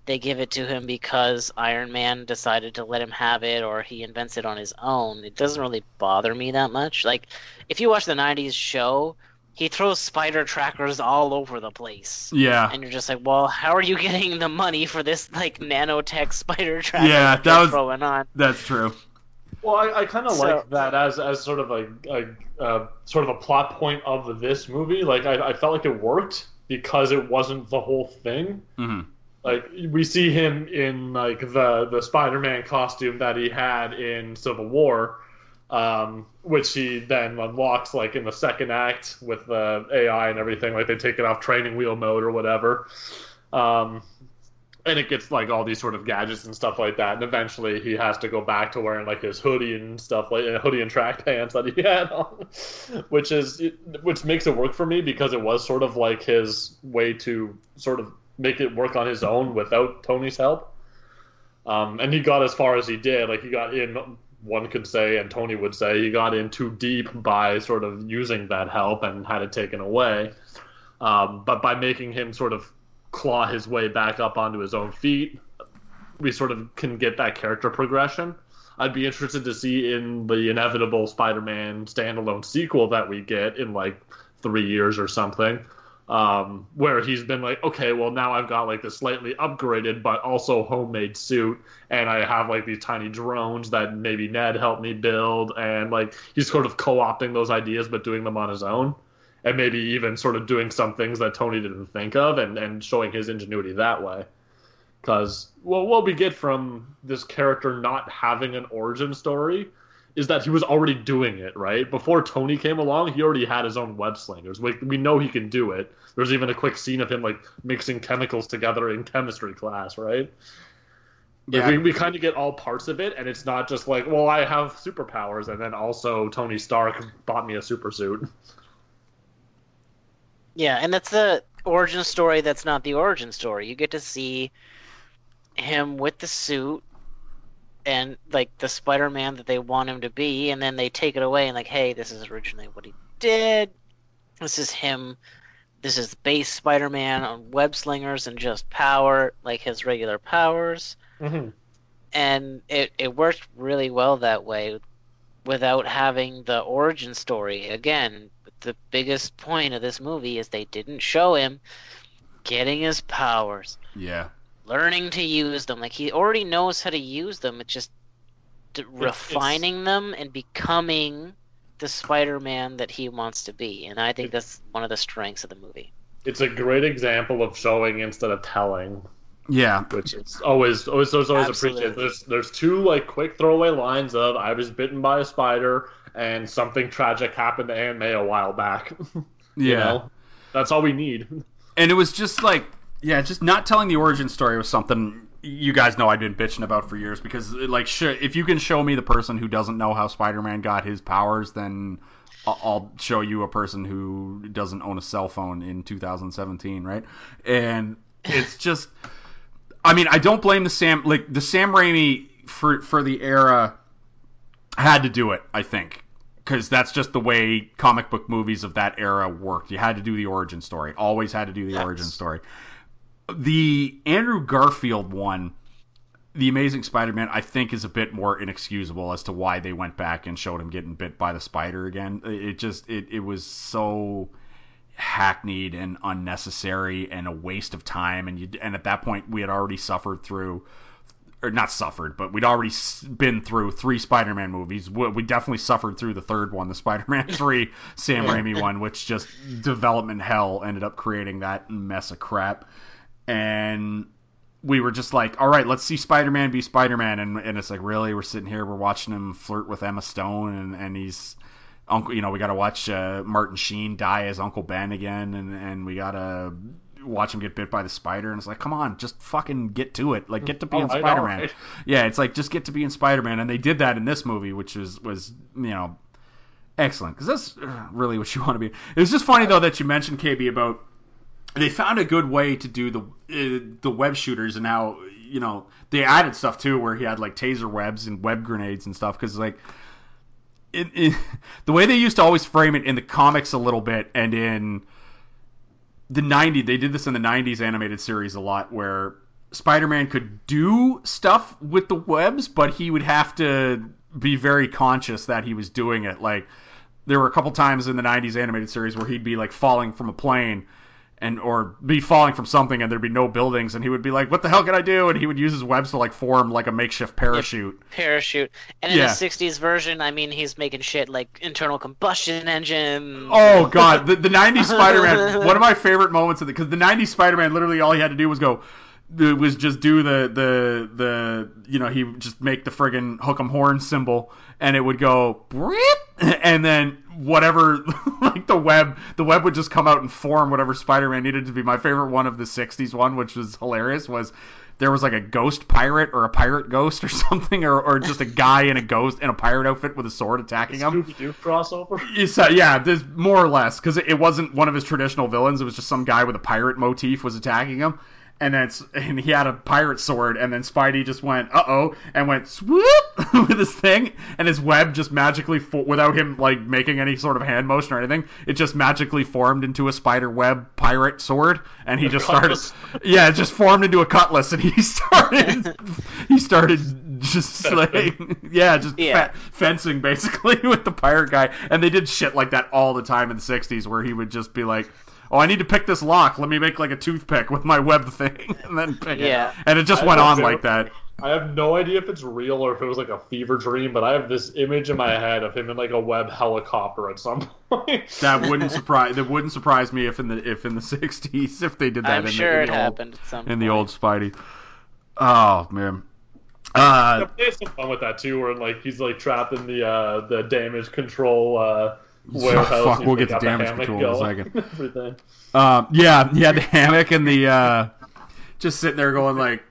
they give it to him because Iron Man decided to let him have it or he invents it on his own, it doesn't really bother me that much. Like if you watch the '90s show, he throws spider trackers all over the place Yeah. and you're just like, well, how are you getting the money for this like nanotech spider tracker? Yeah, that was- throwing on. That's true. Well, I, I kind of So- like that as as sort of a, a uh, sort of a plot point of this movie. Like I, I felt like it worked because it wasn't the whole thing. hmm Like we see him in like the the Spider-Man costume that he had in Civil War, um, which he then unlocks like in the second act with the AI and everything. Like they take it off training wheel mode or whatever. Um, and it gets like all these sort of gadgets and stuff like that. And eventually he has to go back to wearing like his hoodie and stuff like uh, hoodie and track pants that he had on, which is which makes it work for me because it was sort of like his way to sort of make it work on his own without Tony's help. Um, and he got as far as he did. Like he got in, one could say, and Tony would say, he got in too deep by sort of using that help and had it taken away. Um, but by making him sort of claw his way back up onto his own feet, we sort of can get that character progression. I'd be interested to see in the inevitable Spider-Man standalone sequel that we get in like three years or something, um, where he's been like, okay, well now I've got like this slightly upgraded but also homemade suit, and I have like these tiny drones that maybe Ned helped me build, and like he's sort of co-opting those ideas but doing them on his own, and maybe even sort of doing some things that Tony didn't think of, and and showing his ingenuity that way. Because well, what we get from this character not having an origin story is that he was already doing it, right? Before Tony came along, he already had his own web slingers. We, we know he can do it. There's even a quick scene of him like mixing chemicals together in chemistry class, right? Yeah. we, we kind of get all parts of it, and it's not just like, well, I have superpowers, and then also Tony Stark bought me a super suit. Yeah, and that's the origin story that's not the origin story. You get to see him with the suit and like the Spider-Man that they want him to be, and then they take it away and like, hey, this is originally what he did. This is him. This is base Spider-Man on web slingers and just power, like his regular powers. Mm-hmm. and it, it worked really well that way without having the origin story again the biggest point of this movie is they didn't show him getting his powers Yeah. learning to use them like he already knows how to use them it's just d- refining them and becoming the spider-man that he wants to be and i think It- that's one of the strengths of the movie It's a great example of showing instead of telling. Yeah. which is always always always, always appreciated. There's there's two like quick throwaway lines of I was bitten by a spider and something tragic happened to Aunt May a while back. Yeah. you know? That's all we need. And it was just like, yeah, just not telling the origin story was something you guys know I've been bitching about for years because, like, sure, if you can show me the person who doesn't know how Spider-Man got his powers, then I'll- I'll show you a person who doesn't own a cell phone in 2017, right? And it's just, I mean, I don't blame the Sam, like the Sam Raimi for for the era had to do it, I think. Because that's just the way comic book movies of that era worked. You had to do the origin story. Always had to do the Yes. origin story. The Andrew Garfield one, The Amazing Spider-Man, I think is a bit more inexcusable as to why they went back and showed him getting bit by the spider again. It just it, it was so hackneyed and unnecessary and a waste of time and you and at that point we had already suffered through or not suffered, but we'd already been through three Spider-Man movies. We we definitely suffered through the third one, the Spider-Man 3 Sam Raimi one, which just development hell ended up creating that mess of crap. And we were just like, all right, let's see Spider-Man be Spider-Man. And, and it's like, really? We're sitting here, we're watching him flirt with Emma Stone, and, and he's Uncle, you know, we got to watch uh, Martin Sheen die as Uncle Ben again, and, and we got to watch him get bit by the spider. And it's like, come on, just fucking get to it. Like, get to being right, Spider Man. right. Yeah, it's like just get to being Spider Man, and they did that in this movie, which was was you know excellent because that's uh, really what you want to be. It was just funny though that you mentioned KB about they found a good way to do the uh, the web shooters and how you know they added stuff too where he had like taser webs and web grenades and stuff because like it, it, the way they used to always frame it in the comics a little bit and in the 90s they did this in the 90s animated series a lot where spider-man could do stuff with the webs but he would have to be very conscious that he was doing it. Like there were a couple times in the 90s animated series where he'd be like falling from a plane and or be falling from something and there'd be no buildings and he would be like what the hell can i do and he would use his webs to like form like a makeshift parachute Parachute. And in Yeah. the 60s version, I mean, he's making shit like internal combustion engine. oh god the, the 90s spider-man one of my favorite moments of the because the 90s spider-man literally all he had to do was go the- was just do the the the you know he just make the friggin' hook 'em horn symbol and it would go and then whatever like the web the web would just come out and form whatever spider-man needed to be my favorite one of the 60s one which was hilarious was there was like a ghost pirate or a pirate ghost or something or, or just a guy in a ghost in a pirate outfit with a sword attacking him Scooby Doo crossover. it's, uh, yeah, there's more or less because it, it wasn't one of his traditional villains. It was just some guy with a pirate motif was attacking him, and then it's, and he had a pirate sword, and then Spidey just went uh oh and went swoop with his thing, and his web just magically fo- without him like making any sort of hand motion or anything, it just magically formed into a spider web pirate sword, and he just started yeah, it just formed into a cutlass, and he started he started just like yeah, just Yeah. fe- fencing basically with the pirate guy, and they did shit like that all the time in the '60s, where he would just be like, "Oh, I need to pick this lock. Let me make like a toothpick with my web thing, and then pick it. Yeah. it." And it just I went on know. like that. I have no idea if it's real or if it was like a fever dream, but I have this image in my head of him in like a web helicopter at some point. That wouldn't surprise. That wouldn't surprise me if in the if in the '60s if they did that I'm in, sure the, in it the old, happened at some in the old Spidey. Oh man. Uh, There's some fun with that too, where like he's like trapped in the uh, the damage control uh, warehouse. Oh, fuck, we'll get to the damage hammock control in a second. Um, yeah, yeah, the hammock and the uh, just sitting there going like,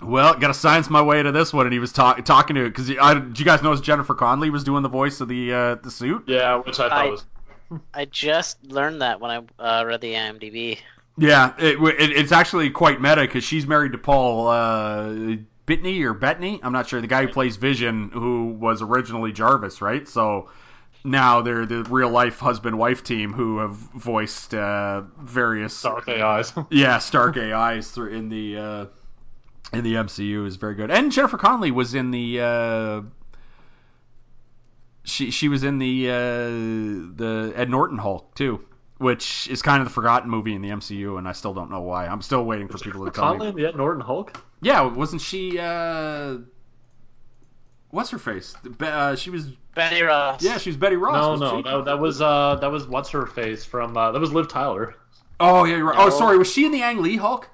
well, got to science my way to this one. And he was talk- talking to it because did you guys notice Jennifer Connelly was doing the voice of the uh, the suit? Yeah, which I thought I- was I just learned that when I uh, read the IMDb. Yeah, it, it, it's actually quite meta because she's married to Paul uh, Bettany or Bettany. I'm not sure. The guy who plays Vision, who was originally Jarvis, right? So now they're the real life husband wife team who have voiced uh, various Stark AIs. yeah Stark AIs through in the uh, in the MCU is very good. And Jennifer Connelly was in the. Uh, she she was in the uh, the Ed Norton Hulk too, which is kind of the forgotten movie in the MCU, and I still don't know why. I'm still waiting for people to tell Connelly me. and the Ed Norton Hulk. Yeah, wasn't she? Uh, what's her face? Be- Uh, she was. Betty Ross. Yeah, she was Betty Ross. No, wasn't no, she? that, that was uh that was what's her face from uh, that was Liv Tyler. Oh yeah, you're right. Oh, sorry. Was she in the Ang Lee Hulk?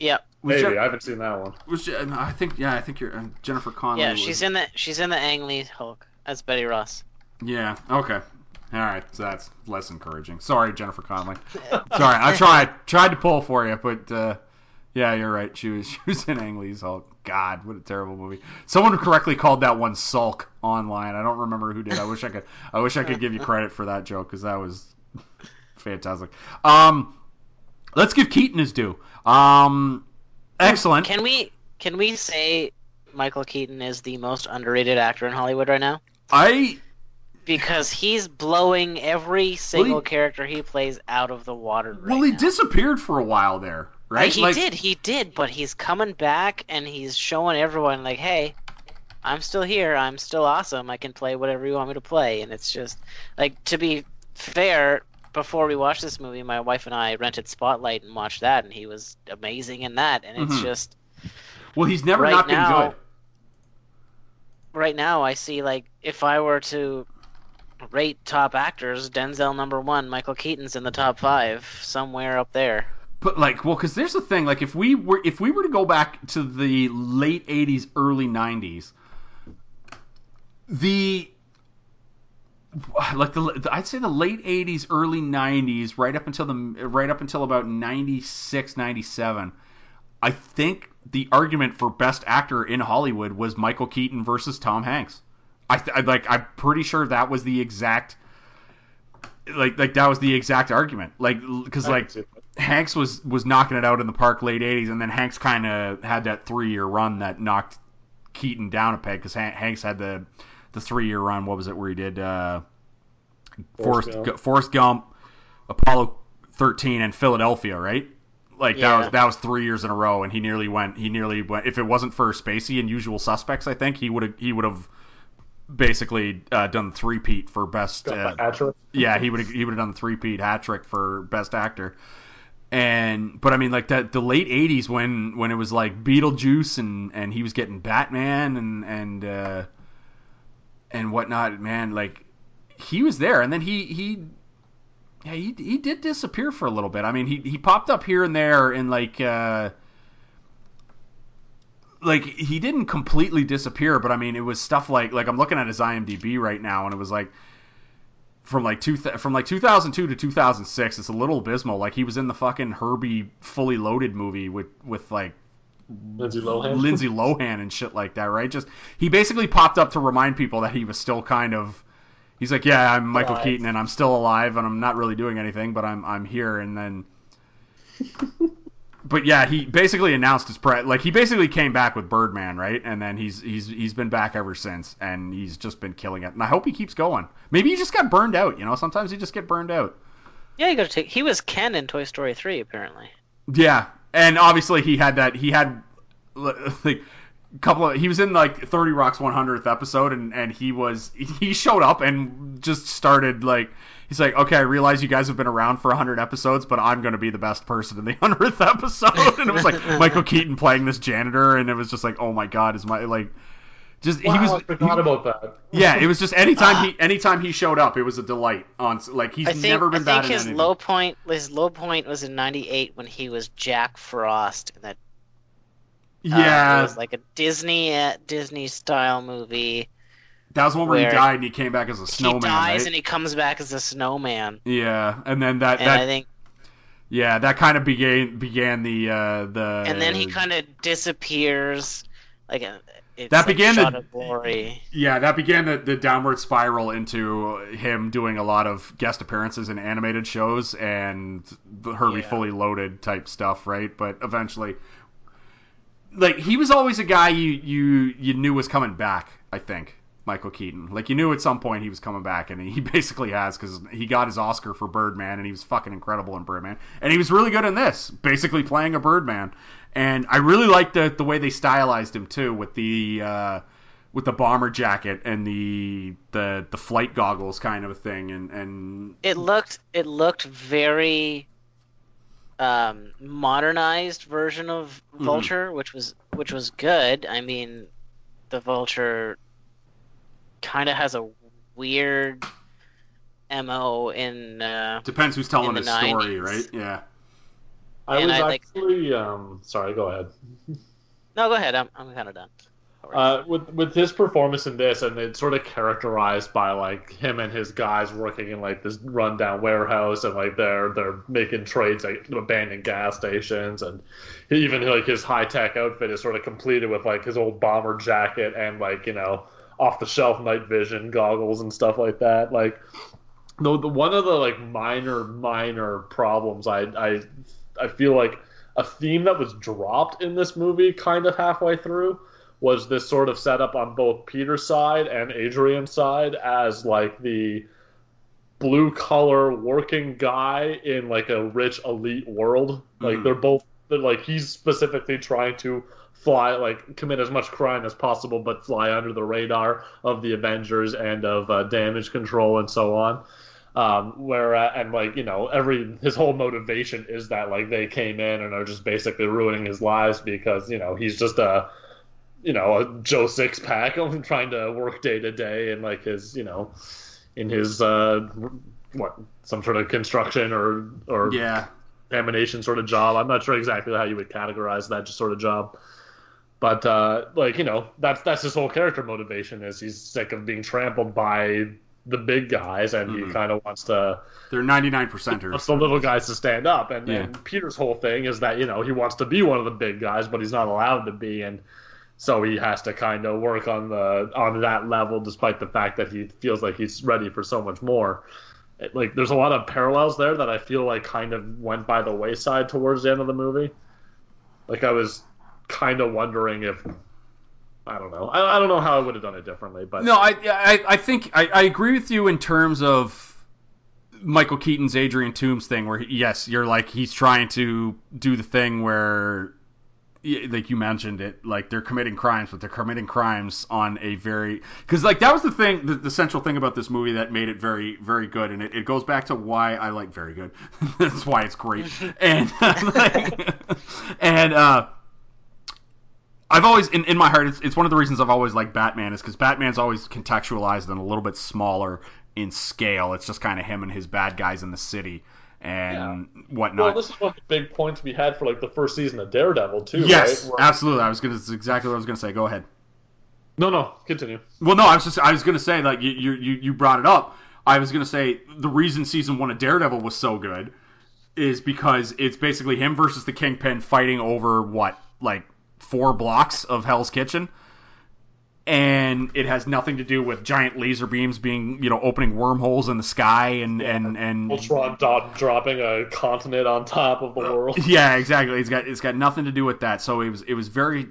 Yep. Was Maybe Je- I haven't seen that one. was Je- I think yeah, I think you're uh, Jennifer Connelly. Yeah, was- she's in the she's in the Ang Lee Hulk as Betty Ross. Yeah. Okay. All right. So that's less encouraging. Sorry, Jennifer Connelly. Sorry, I tried tried to pull for you, but uh, yeah, you're right. She was she was in Ang Lee's Hulk. God, what a terrible movie. Someone correctly called that one Sulk online. I don't remember who did. I wish I could. I wish I could give you credit for that joke because that was fantastic. Um, let's give Keaton his due. Um, excellent. Can we can we say Michael Keaton is the most underrated actor in Hollywood right now? I Because he's blowing every single he- character he plays out of the water. Right well, he now. disappeared for a while there, right? he Like- did, he did, but he's coming back and he's showing everyone like, hey, I'm still here. I'm still awesome. I can play whatever you want me to play. And it's just like to be fair. Before we watched this movie, my wife and I rented Spotlight and watched that, and he was amazing in that. And it's Mhm. just Well, he's never Right not been now- good. right now I see like if I were to rate top actors, Denzel number one, Michael Keaton's in the top five, somewhere up there. But like, well, because there's the thing. Like, if we were if we were to go back to the late '80s, early '90s, the like the I'd say the late '80s, early '90s, right up until the right up until about '96, '97. I think the argument for best actor in Hollywood was Michael Keaton versus Tom Hanks. I, th- I like I'm pretty sure that was the exact like like that was the exact argument. Like because like Hanks was was knocking it out in the park late '80s, and then Hanks kind of had that three year run that knocked Keaton down a peg because Hanks had the the three year run. What was it where he did uh, Forrest Forrest Gump. Gu- Forrest Gump, Apollo 13, and Philadelphia, right? Like that was that was three years in a row, and he nearly went. He nearly went. If it wasn't for Spacey and Usual Suspects, I think he would have he would have basically uh, done the three peat for best. Got Uh, hat-trick. yeah, he would have he would have done the three peat hat trick for best actor. And but I mean like that the late '80s when when it was like Beetlejuice and and he was getting Batman and and uh, and whatnot, man, like he was there, and then he he. Yeah, he, he did disappear for a little bit. I mean, he he popped up here and there in like uh, like he didn't completely disappear, but I mean, it was stuff like like I'm looking at his IMDb right now, and it was like from like two from like 2002 to 2006. It's a little abysmal. Like he was in the fucking Herbie Fully Loaded movie with with like Lindsay Lohan. Lindsay Lohan and shit like that, right? Just he basically popped up to remind people that he was still kind of. He's like, yeah, I'm Michael Alive. Keaton and I'm still alive and I'm not really doing anything, but I'm I'm here. And then, but yeah, he basically announced his pre like he basically came back with Birdman, right? And then he's he's he's been back ever since, and he's just been killing it. And I hope he keeps going. Maybe he just got burned out, you know? Sometimes you just get burned out. Yeah, you gotta take. He was Ken in Toy Story 3, apparently. Yeah, and obviously he had that. He had like a couple of. He was in like Thirty Rock's 100th episode, and and he was he showed up and just started like. He's like, okay, I realize you guys have been around for 100 episodes, but I'm going to be the best person in the 100th episode. And it was like Michael Keaton playing this janitor, and it was just like, oh my god, is my like, just Wow, he was. I forgot he- about that. yeah, it was just anytime he anytime he showed up, it was a delight. On like he's think, never I been bad I think in his anything. low point his low point was in '98 when he was Jack Frost in that. uh, yeah, it was like a Disney uh, Disney style movie. That was one where, he died and he came back as a snowman. he dies right? and he comes back as a snowman, Yeah, and then that and that I think, yeah that kind of began began the uh, the and then he kind of disappears. Like a, it's That like began the- yeah that began the, the downward spiral into him doing a lot of guest appearances in animated shows and the Herbie Yeah. Fully Loaded type stuff, right? But eventually, like he was always a guy you you you knew was coming back. I think Michael Keaton, like you knew at some point he was coming back, and he basically has because he got his Oscar for Birdman, and he was fucking incredible in Birdman, and he was really good in this, basically playing a Birdman. And I really liked the the way they stylized him too, with the uh, with the bomber jacket and the the the flight goggles kind of a thing, and and It looked it looked very um, modernized version of Mhm. Vulture, which was which was good. I mean, the Vulture kind of has a weird mo in uh, depends who's telling in the story, 90s. right? Yeah. I And was I like- actually um sorry, go ahead. no go ahead I'm, I'm kind of done Uh, with with his performance in this, and it's sort of characterized by like him and his guys working in like this rundown warehouse, and like they're they're making trades at abandoned gas stations, and even like his high tech outfit is sort of completed with like his old bomber jacket and like you know off the shelf night vision goggles and stuff like that. Like the, the one of the like minor minor problems I I I feel like a theme that was dropped in this movie kind of halfway through was this sort of setup on both Peter's side and Adrian's side as like the blue collar working guy in like a rich elite world. Like Mhm. they're both they're like he's specifically trying to fly like commit as much crime as possible but fly under the radar of the Avengers and of uh, damage control and so on. Um, where uh, and like you know every his whole motivation is that like they came in and are just basically ruining his lives because you know he's just a you know a Joe six pack trying to work day to day and like his you know in his uh what some sort of construction or or Yeah. lamination sort of job. I'm not sure exactly how you would categorize that just sort of job. But uh, like you know, that's that's his whole character motivation is he's sick of being trampled by the big guys and Mhm. he kind of wants to They're 99 percenters. wants the little guys to stand up. And, Yeah. and Peter's whole thing is that you know he wants to be one of the big guys, but he's not allowed to be, and so he has to kind of work on the on that level, despite the fact that he feels like he's ready for so much more. it- like there's a lot of parallels there that I feel like kind of went by the wayside towards the end of the movie. Like I was kind of wondering if I don't know. I, I don't know how I would have done it differently, but No, I I, I think I, I agree with you in terms of Michael Keaton's Adrian Toomes thing, where he, yes, you're like he's trying to do the thing where, like you mentioned it, like they're committing crimes, but they're committing crimes on a very because like that was the thing, the, the central thing about this movie that made it very very good, and it, it goes back to why I like very good. That's why it's great, and like, and uh. I've always, in, in my heart, it's, it's one of the reasons I've always liked Batman is because Batman's always contextualized and a little bit smaller in scale. It's just kind of him and his bad guys in the city and whatnot. well, this is one of the big points we had for like the first season of Daredevil too. yes, right? Where- absolutely. I was gonna. That's exactly what I was gonna say. Go ahead. No, no, continue. Well, no, I was just. I was gonna say like you you you you brought it up. I was gonna say the reason season one of Daredevil was so good is because it's basically him versus the Kingpin fighting over what like four blocks of Hell's Kitchen. And it has nothing to do with giant laser beams being, you know, opening wormholes in the sky and and and Ultron dot dropping a continent on top of the uh, world. yeah, exactly. It's got it's got nothing to do with that. So it was it was very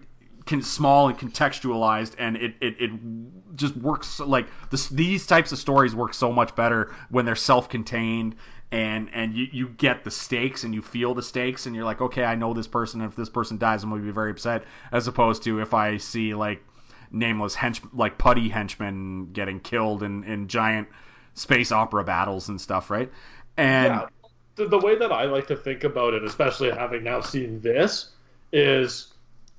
small and contextualized, and it it, it just works like this. These types of stories work so much better when they're self-contained. And, and you, you get the stakes and you feel the stakes and you're like okay I know this person and if this person dies I'm going to be very upset as opposed to if I see like nameless hench like putty henchmen getting killed in, in giant space opera battles and stuff right and Yeah. The, the way that I like to think about it, especially having now seen this, is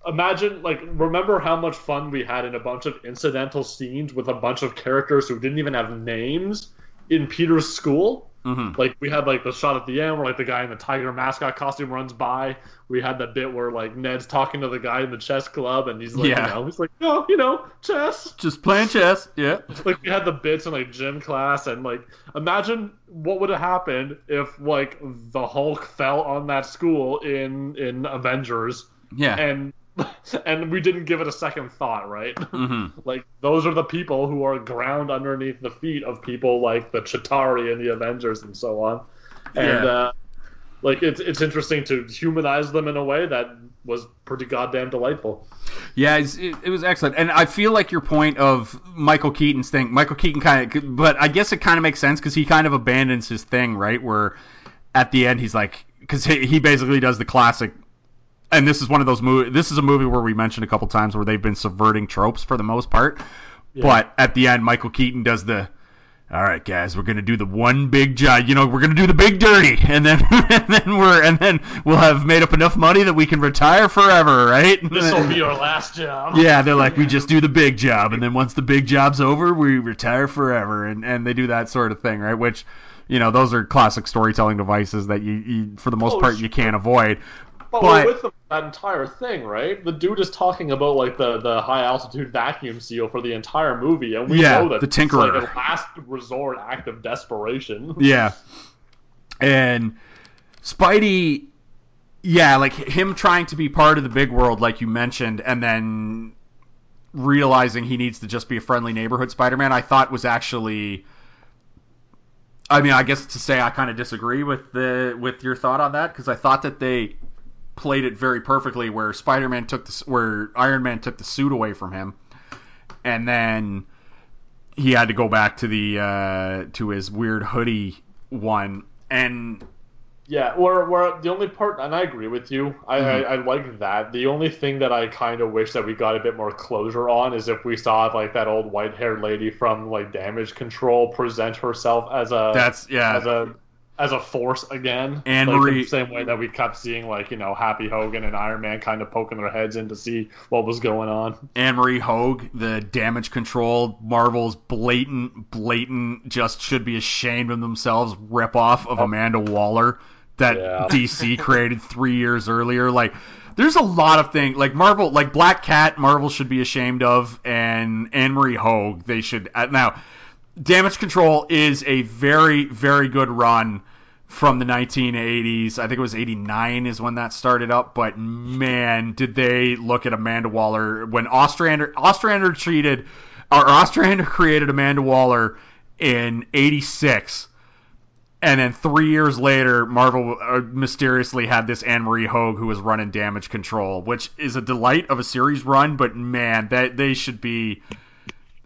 imagine like remember how much fun we had in a bunch of incidental scenes with a bunch of characters who didn't even have names in Peter's school. Mhm. Like we had like the shot at the end where like the guy in the tiger mascot costume runs by. We had the bit where like Ned's talking to the guy in the chess club and he's like, Yeah. you know, he's like, no, you know, chess just playing chess yeah like we had the bits in like gym class and like imagine what would have happened if like the hulk fell on that school in in avengers yeah and and we didn't give it a second thought right hmm like those are the people who are ground underneath the feet of people like the Chitauri and the avengers and so on and Yeah. uh like it's it's interesting to humanize them in a way that was pretty goddamn delightful Yeah, it's, it, it was excellent, and I feel like your point of Michael Keaton's thing. Michael Keaton kind of, but I guess it kind of makes sense because he kind of abandons his thing, right? Where at the end he's like, because he, he basically does the classic. And this is one of those movie. This is a movie where we mentioned a couple times where they've been subverting tropes for the most part. But at the end, Michael Keaton does the. All right, guys, we're gonna do the one big job. You know, we're gonna do the big dirty, and then and then we're and then we'll have made up enough money that we can retire forever, right? this will be our last job Yeah, they're like, we just do the big job, and then once the big job's over, we retire forever, and and they do that sort of thing, right? Which, you know, those are classic storytelling devices that you, you for the most Oh, part, you can't avoid. But, But- with the, that entire thing, right? The dude is talking about like the, the high altitude vacuum seal for the entire movie, and we Yeah, know that the it's Tinkerer. like a last resort act of desperation. Yeah, and Spidey, yeah, like him trying to be part of the big world, like you mentioned, and then realizing he needs to just be a friendly neighborhood Spider-Man, I thought was actually. I mean, I guess to say I kind of disagree with the with your thought on that because I thought that they played it very perfectly where Spider-Man took the where Iron Man took the suit away from him, and then he had to go back to the uh, to his weird hoodie one and Yeah, where where the only part, and I agree with you, I, Mhm. I I like that. The only thing that I kind of wish that we got a bit more closure on is if we saw like that old white haired lady from like Damage Control present herself as a that's yeah as a as a force again. Anne like, Marie- the same way that we kept seeing like you know Happy Hogan and Iron Man kind of poking their heads in to see what was going on. Anne Marie Hoag, the damage control, Marvel's blatant, blatant, just should be ashamed of themselves ripoff of Amanda Waller that Yeah. DC created three years earlier. Like, there's a lot of things like Marvel, like Black Cat, Marvel should be ashamed of, and Anne Marie Hoag, they should. uh, Now, Damage Control is a very, very good run from the 1980s. I think it was 89 is when that started up. But man, did they look at Amanda Waller when Ostrander Ostrander treated or Ostrander created Amanda Waller in 86. And then three years later, Marvel uh, mysteriously had this Anne Marie Hoag who was running damage control, which is a delight of a series run. But man, that they should be.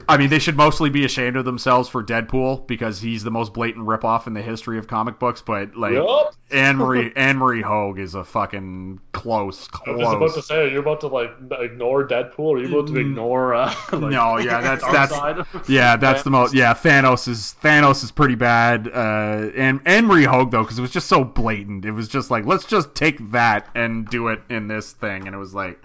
I mean, they should mostly be ashamed of themselves for Deadpool because he's the most blatant ripoff in the history of comic books. But like Yup. Anne Marie Anne Marie Hoag is a fucking close close. I was just about to say, are you about to like ignore Deadpool? Or are you about to ignore? Uh, like, No, yeah, that's that's Side? yeah, that's the most. Yeah, Thanos is Thanos is pretty bad. Uh, and Anne Marie Hoag though, because it was just so blatant. It was just like let's just take that and do it in this thing, and it was like,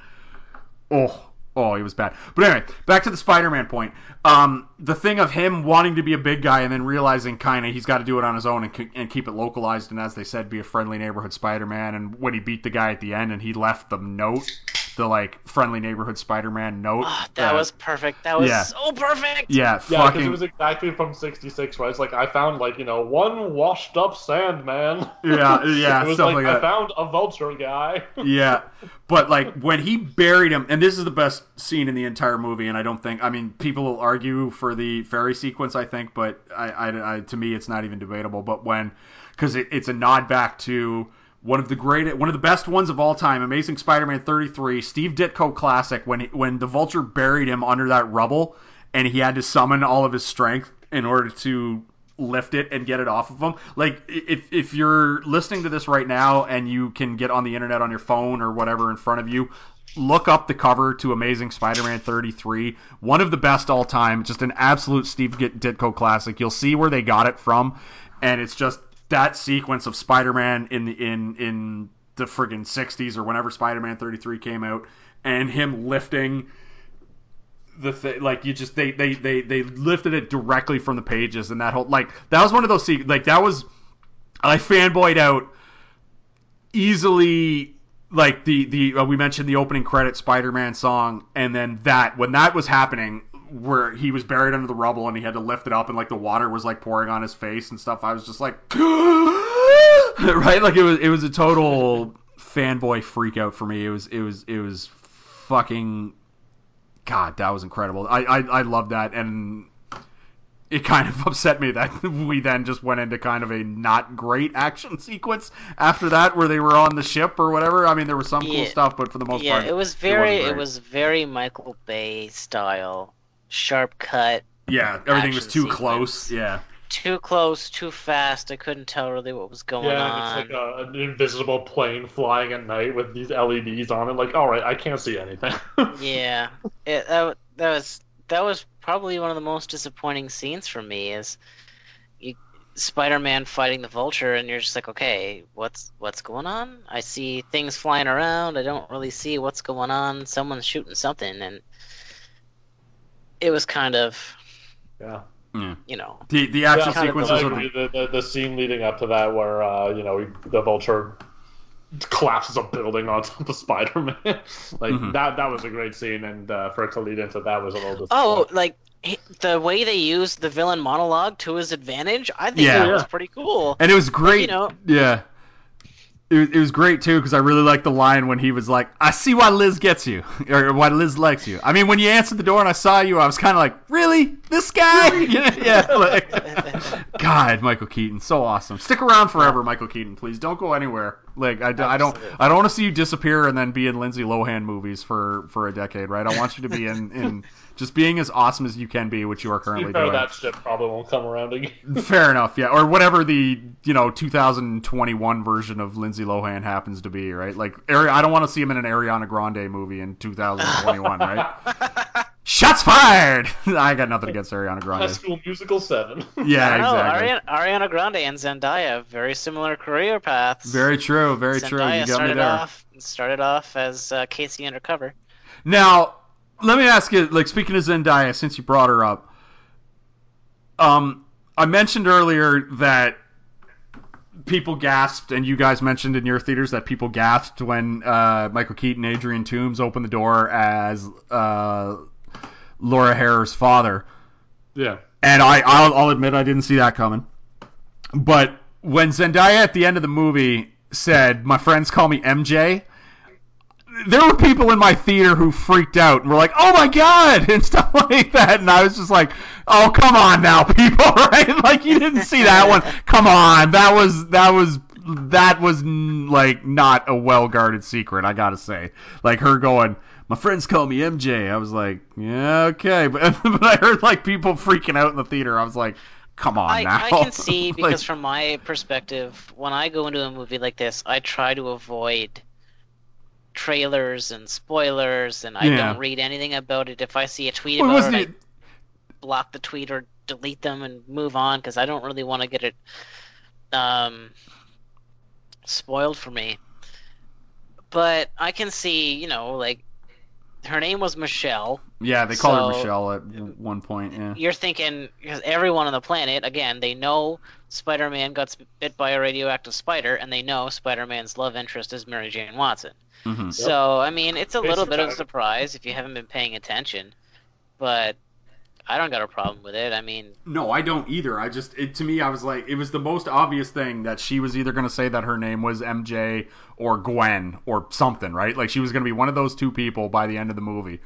oh, oh, he was bad. But anyway, back to the Spider-Man point. Um, the thing of him wanting to be a big guy and then realizing kind of he's got to do it on his own and, and keep it localized, and as they said, be a friendly neighborhood Spider-Man. And when he beat the guy at the end and he left the note, the like friendly neighborhood Spider-Man note. Ah, that uh, was perfect. That was yeah. so perfect. yeah, Yeah, because fucking it was exactly from '66, right? It's like I found like you know one washed up Sandman. Yeah, yeah, it was stuff like, like I found a vulture guy. yeah, but like when he buried him, and this is the best scene in the entire movie, and I don't think, I mean, people will argue for the ferry sequence, I think, but I, I, I to me, it's not even debatable. But when, because it, it's a nod back to one of the great, one of the best ones of all time, Amazing Spider-Man 33, Steve Ditko classic, when he, when the Vulture buried him under that rubble, and he had to summon all of his strength in order to lift it and get it off of him. Like if if you're listening to this right now and you can get on the internet on your phone or whatever in front of you, look up the cover to Amazing Spider-Man 33, one of the best all time, just an absolute Steve Ditko classic. You'll see where they got it from, and it's just that sequence of Spider-Man in the in in the friggin' 60s or whenever Spider-Man 33 came out, and him lifting the thing like you just they they they they lifted it directly from the pages and that whole like that was one of those se- like that was I fanboyed out easily like the the uh, we mentioned the opening credit Spider-Man song and then that when that was happening where he was buried under the rubble and he had to lift it up and like the water was like pouring on his face and stuff. I was just like right? Like it was it was a total fanboy freak out for me. It was it was it was fucking God, that was incredible. I I, I love that, and it kind of upset me that we then just went into kind of a not great action sequence after that, where they were on the ship or whatever. I mean, there was some cool stuff, but for the most yeah, part, it was very, wasn't it, was very Michael Bay style, sharp cut, yeah, everything was action too close. Yeah, too close, too fast. I couldn't tell really what was going Yeah, on. it's like a, an invisible plane flying at night with these LEDs on it. Like, all right, I can't see anything. Yeah, it, that, that was that was probably one of the most disappointing scenes for me is you, Spider-Man fighting the Vulture, and you're just like, okay, what's what's going on? I see things flying around. I don't really see what's going on. Someone's shooting something, and it was kind of, yeah. you know, the the action Yeah, kind of sequences I are. The, the, the scene leading up to that, where uh, you know the vulture collapses a building on top of Spider-Man, like Mhm. that. That was a great scene, and uh, for it to lead into that was a little. oh, like the way they used the villain monologue to his advantage. I think Yeah. that was pretty cool. and it was great. you know- yeah. It, was- it was great too because I really liked the line when he was like, "I see why Liz gets you, or why Liz likes you." I mean, when you answered the door and I saw you, I was kind of like, "Really, this guy?" yeah, yeah. Like, God, Michael Keaton, so awesome. Stick around forever, Michael Keaton, please. Don't go anywhere. Like, I, I don't, I don't want to see you disappear and then be in Lindsay Lohan movies for for a decade, right? I want you to be in in just being as awesome as you can be, which you are To be currently fair, doing. that shit probably won't come around again. Fair enough, yeah. Or whatever the you know 2021 version of Lindsay Lohan happens to be, right? Like, Ari- I don't want to see him in an Ariana Grande movie in 2021, right? Shots fired. I got nothing against Ariana Grande. High School Musical Seven. Yeah, I don't know. exactly. Ariana, Ariana Grande and Zendaya have very similar career paths. Very true. Very true. Zendaya You got me started there. off started off as uh, K.C. Undercover. Now, let me ask you, like, speaking of Zendaya, since you brought her up, um, I mentioned earlier that people gasped, and you guys mentioned in your theaters that people gasped when uh, Michael Keaton, and Adrian Toomes opened the door as uh, Laura Harrier's father. Yeah. And I, I'll, I'll admit I didn't see that coming. But when Zendaya at the end of the movie said, "My friends call me MJ," there were people in my theater who freaked out and were like, "Oh my god!" and stuff like that, and I was just like, "Oh come on now, people!" Right? Like you didn't see that one. Come on, that was that was that was like not a well guarded secret. I gotta say, like her going. My friends call me MJ. I was like, yeah, okay, but, but I heard like people freaking out in the theater. I was like, come on I, now. I can see Like, because from my perspective, when I go into a movie like this, I try to avoid trailers and spoilers, and I Yeah. don't read anything about it. If I see a tweet Well, about it, it- I block the tweet or delete them and move on because I don't really want to get it um, spoiled for me. But I can see, you know, like her name was Michelle. Yeah, they call her Michelle at one point. Yeah. You're thinking because everyone on the planet, again, they know Spider-Man got bit by a radioactive spider, and they know Spider-Man's love interest is Mary Jane Watson. hmm So I mean, it's a little bit of a surprise if you haven't been paying attention, but I don't got a problem with it. I mean, No, I don't either. I just it to me I was like it was the most obvious thing that she was either going to say that her name was MJ or Gwen or something, right? Like she was going to be one of those two people by the end of the movie.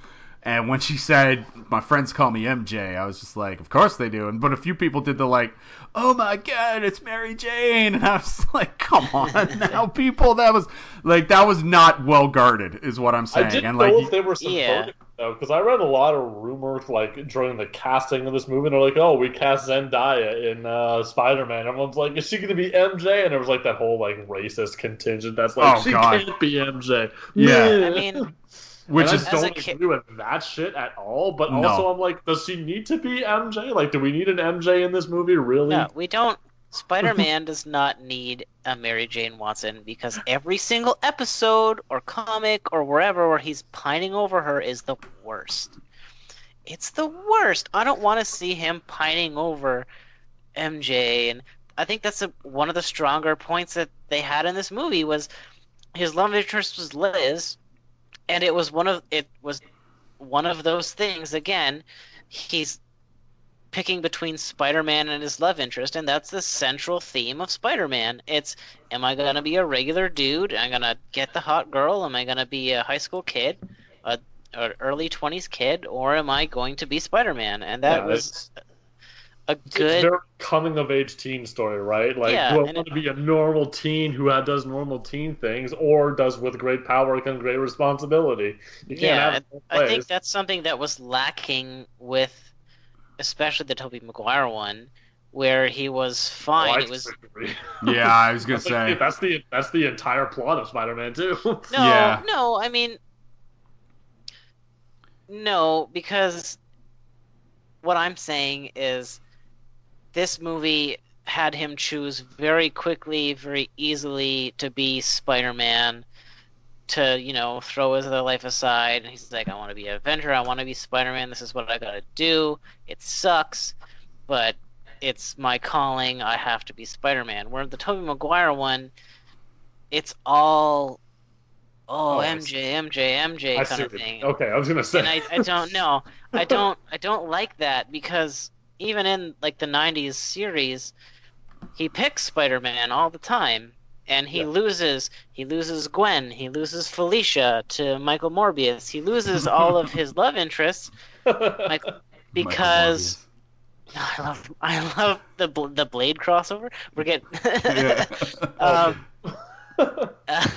And when she said, "My friends call me MJ," I was just like, "Of course they do." And but a few people did the like, "Oh my God, it's Mary Jane," and I was like, "Come on now, people." That was like that was not well guarded, is what I'm saying. I saying. didn't and know like, if they were subverting Yeah. though, because I read a lot of rumors like during the casting of this movie. And they're like, "Oh, we cast Zendaya in uh, Spider-Man." Everyone's like, "Is she going to be MJ?" And there was like that whole like racist contingent that's like, Oh, "She God. can't be MJ." Yeah. I mean, which is I As a don't kid- with that shit at all. But No. also, I'm like, does she need to be MJ? Like, do we need an MJ in this movie? Really? no, we don't. Spider-Man does not need a Mary Jane Watson because every single episode or comic or wherever where he's pining over her is the worst. It's the worst. I don't want to see him pining over MJ, and I think that's a, one of the stronger points that they had in this movie was his love interest was Liz, and it was one of it was one of those things again. He's picking between Spider-Man and his love interest, and that's the central theme of Spider-Man. It's am I gonna be a regular dude? Am I gonna get the hot girl? Am I gonna be a high school kid, a, a early twenties kid, or am I going to be Spider-Man? And that Yeah, was a good. very coming of age teen story, right? Like, Yeah, do I want it- to be a normal teen who does normal teen things, or does with great power comes great responsibility? You can't Yeah, have I think that's something that was lacking with, especially the Tobey Maguire one, where he was Oh, fine. I it was yeah, I was gonna say. that's the that's the entire plot of Spider-Man too. No, Yeah. no, I mean, no, because what I'm saying is this movie had him choose very quickly, very easily to be Spider Man, to, you know, throw his other life aside. And he's like, I want to be an Avenger, I want to be Spider Man, this is what I gotta do. It sucks, but it's my calling, I have to be Spider Man. Where the Tobey Maguire one, it's all. Oh, Oh, I. MJ, MJ, MJ kind of thing Okay, I was gonna say. and I, I don't know. I don't I don't like that because even in like the '90s series, he picks Spider-Man all the time, and he Yeah. loses. He loses Gwen. He loses Felicia to Michael Morbius. He loses all of his love interests like, because I love I love the the Blade crossover. We're getting. Um, uh,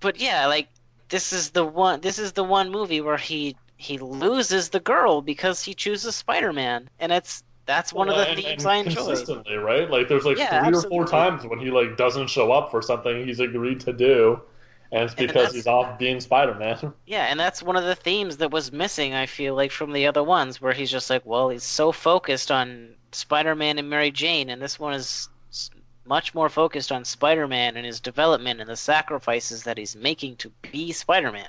but yeah, like this is the one. This is the one movie where he he loses the girl because he chooses Spider-Man, and it's that's one of the and- themes and I enjoy. Consistently, right? Like there's like Yeah, three or four times when he like doesn't show up for something he's agreed to do, and it's because that's- he's off being Spider-Man. Yeah, and that's one of the themes that was missing. I feel like from the other ones, where he's just like, well, he's so focused on Spider-Man and Mary Jane, and this one is much more focused on Spider-Man and his development and the sacrifices that he's making to be Spider-Man.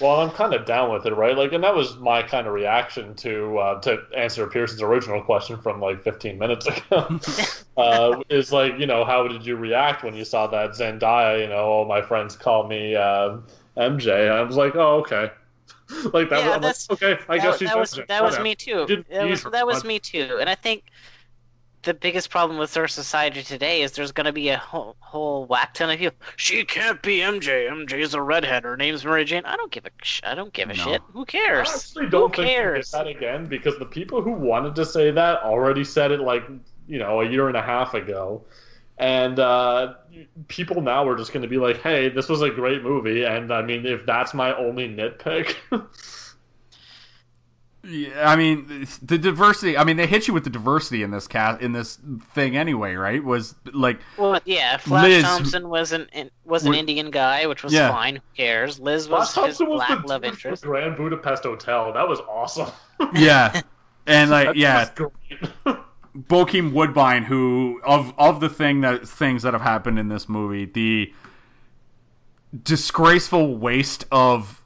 Well, I'm kind of down with it, right? Like, and that was my kind of reaction to uh, to answer Pearson's original question from like 15 minutes ago. uh, is like, you know, how did you react when you saw that Zendaya? You know, all my friends call me uh, MJ. I was like, oh, okay. like that. Yeah, was, like, okay, I that, guess she's that was MJ. that was Whatever. me too. That was that was me too, and I think the biggest problem with our society today is there's going to be a whole, whole whack ton of people. She can't be MJ. MJ's a redhead. Her name's Mary Jane. I don't give a sh- I don't give a No. shit. Who cares? I cares? actually don't Who think we'll get cares? that again because the people who wanted to say that already said it like you know a year and a half ago, and uh, people now are just going to be like, "Hey, this was a great movie," and I mean, if that's my only nitpick, Yeah, I mean, the diversity. I mean, they hit you with the diversity in this cast in this thing anyway, right? Was like, Well, yeah. Flash Liz- Thompson was an was an Wa- Indian guy, which was Yeah. fine. Who cares? Liz Flash was his Thompson was black the love dude from interest. Grand Budapest Hotel. That was awesome. yeah, and like, That yeah. Bokeem Woodbine, who of of the thing that things that have happened in this movie, the disgraceful waste of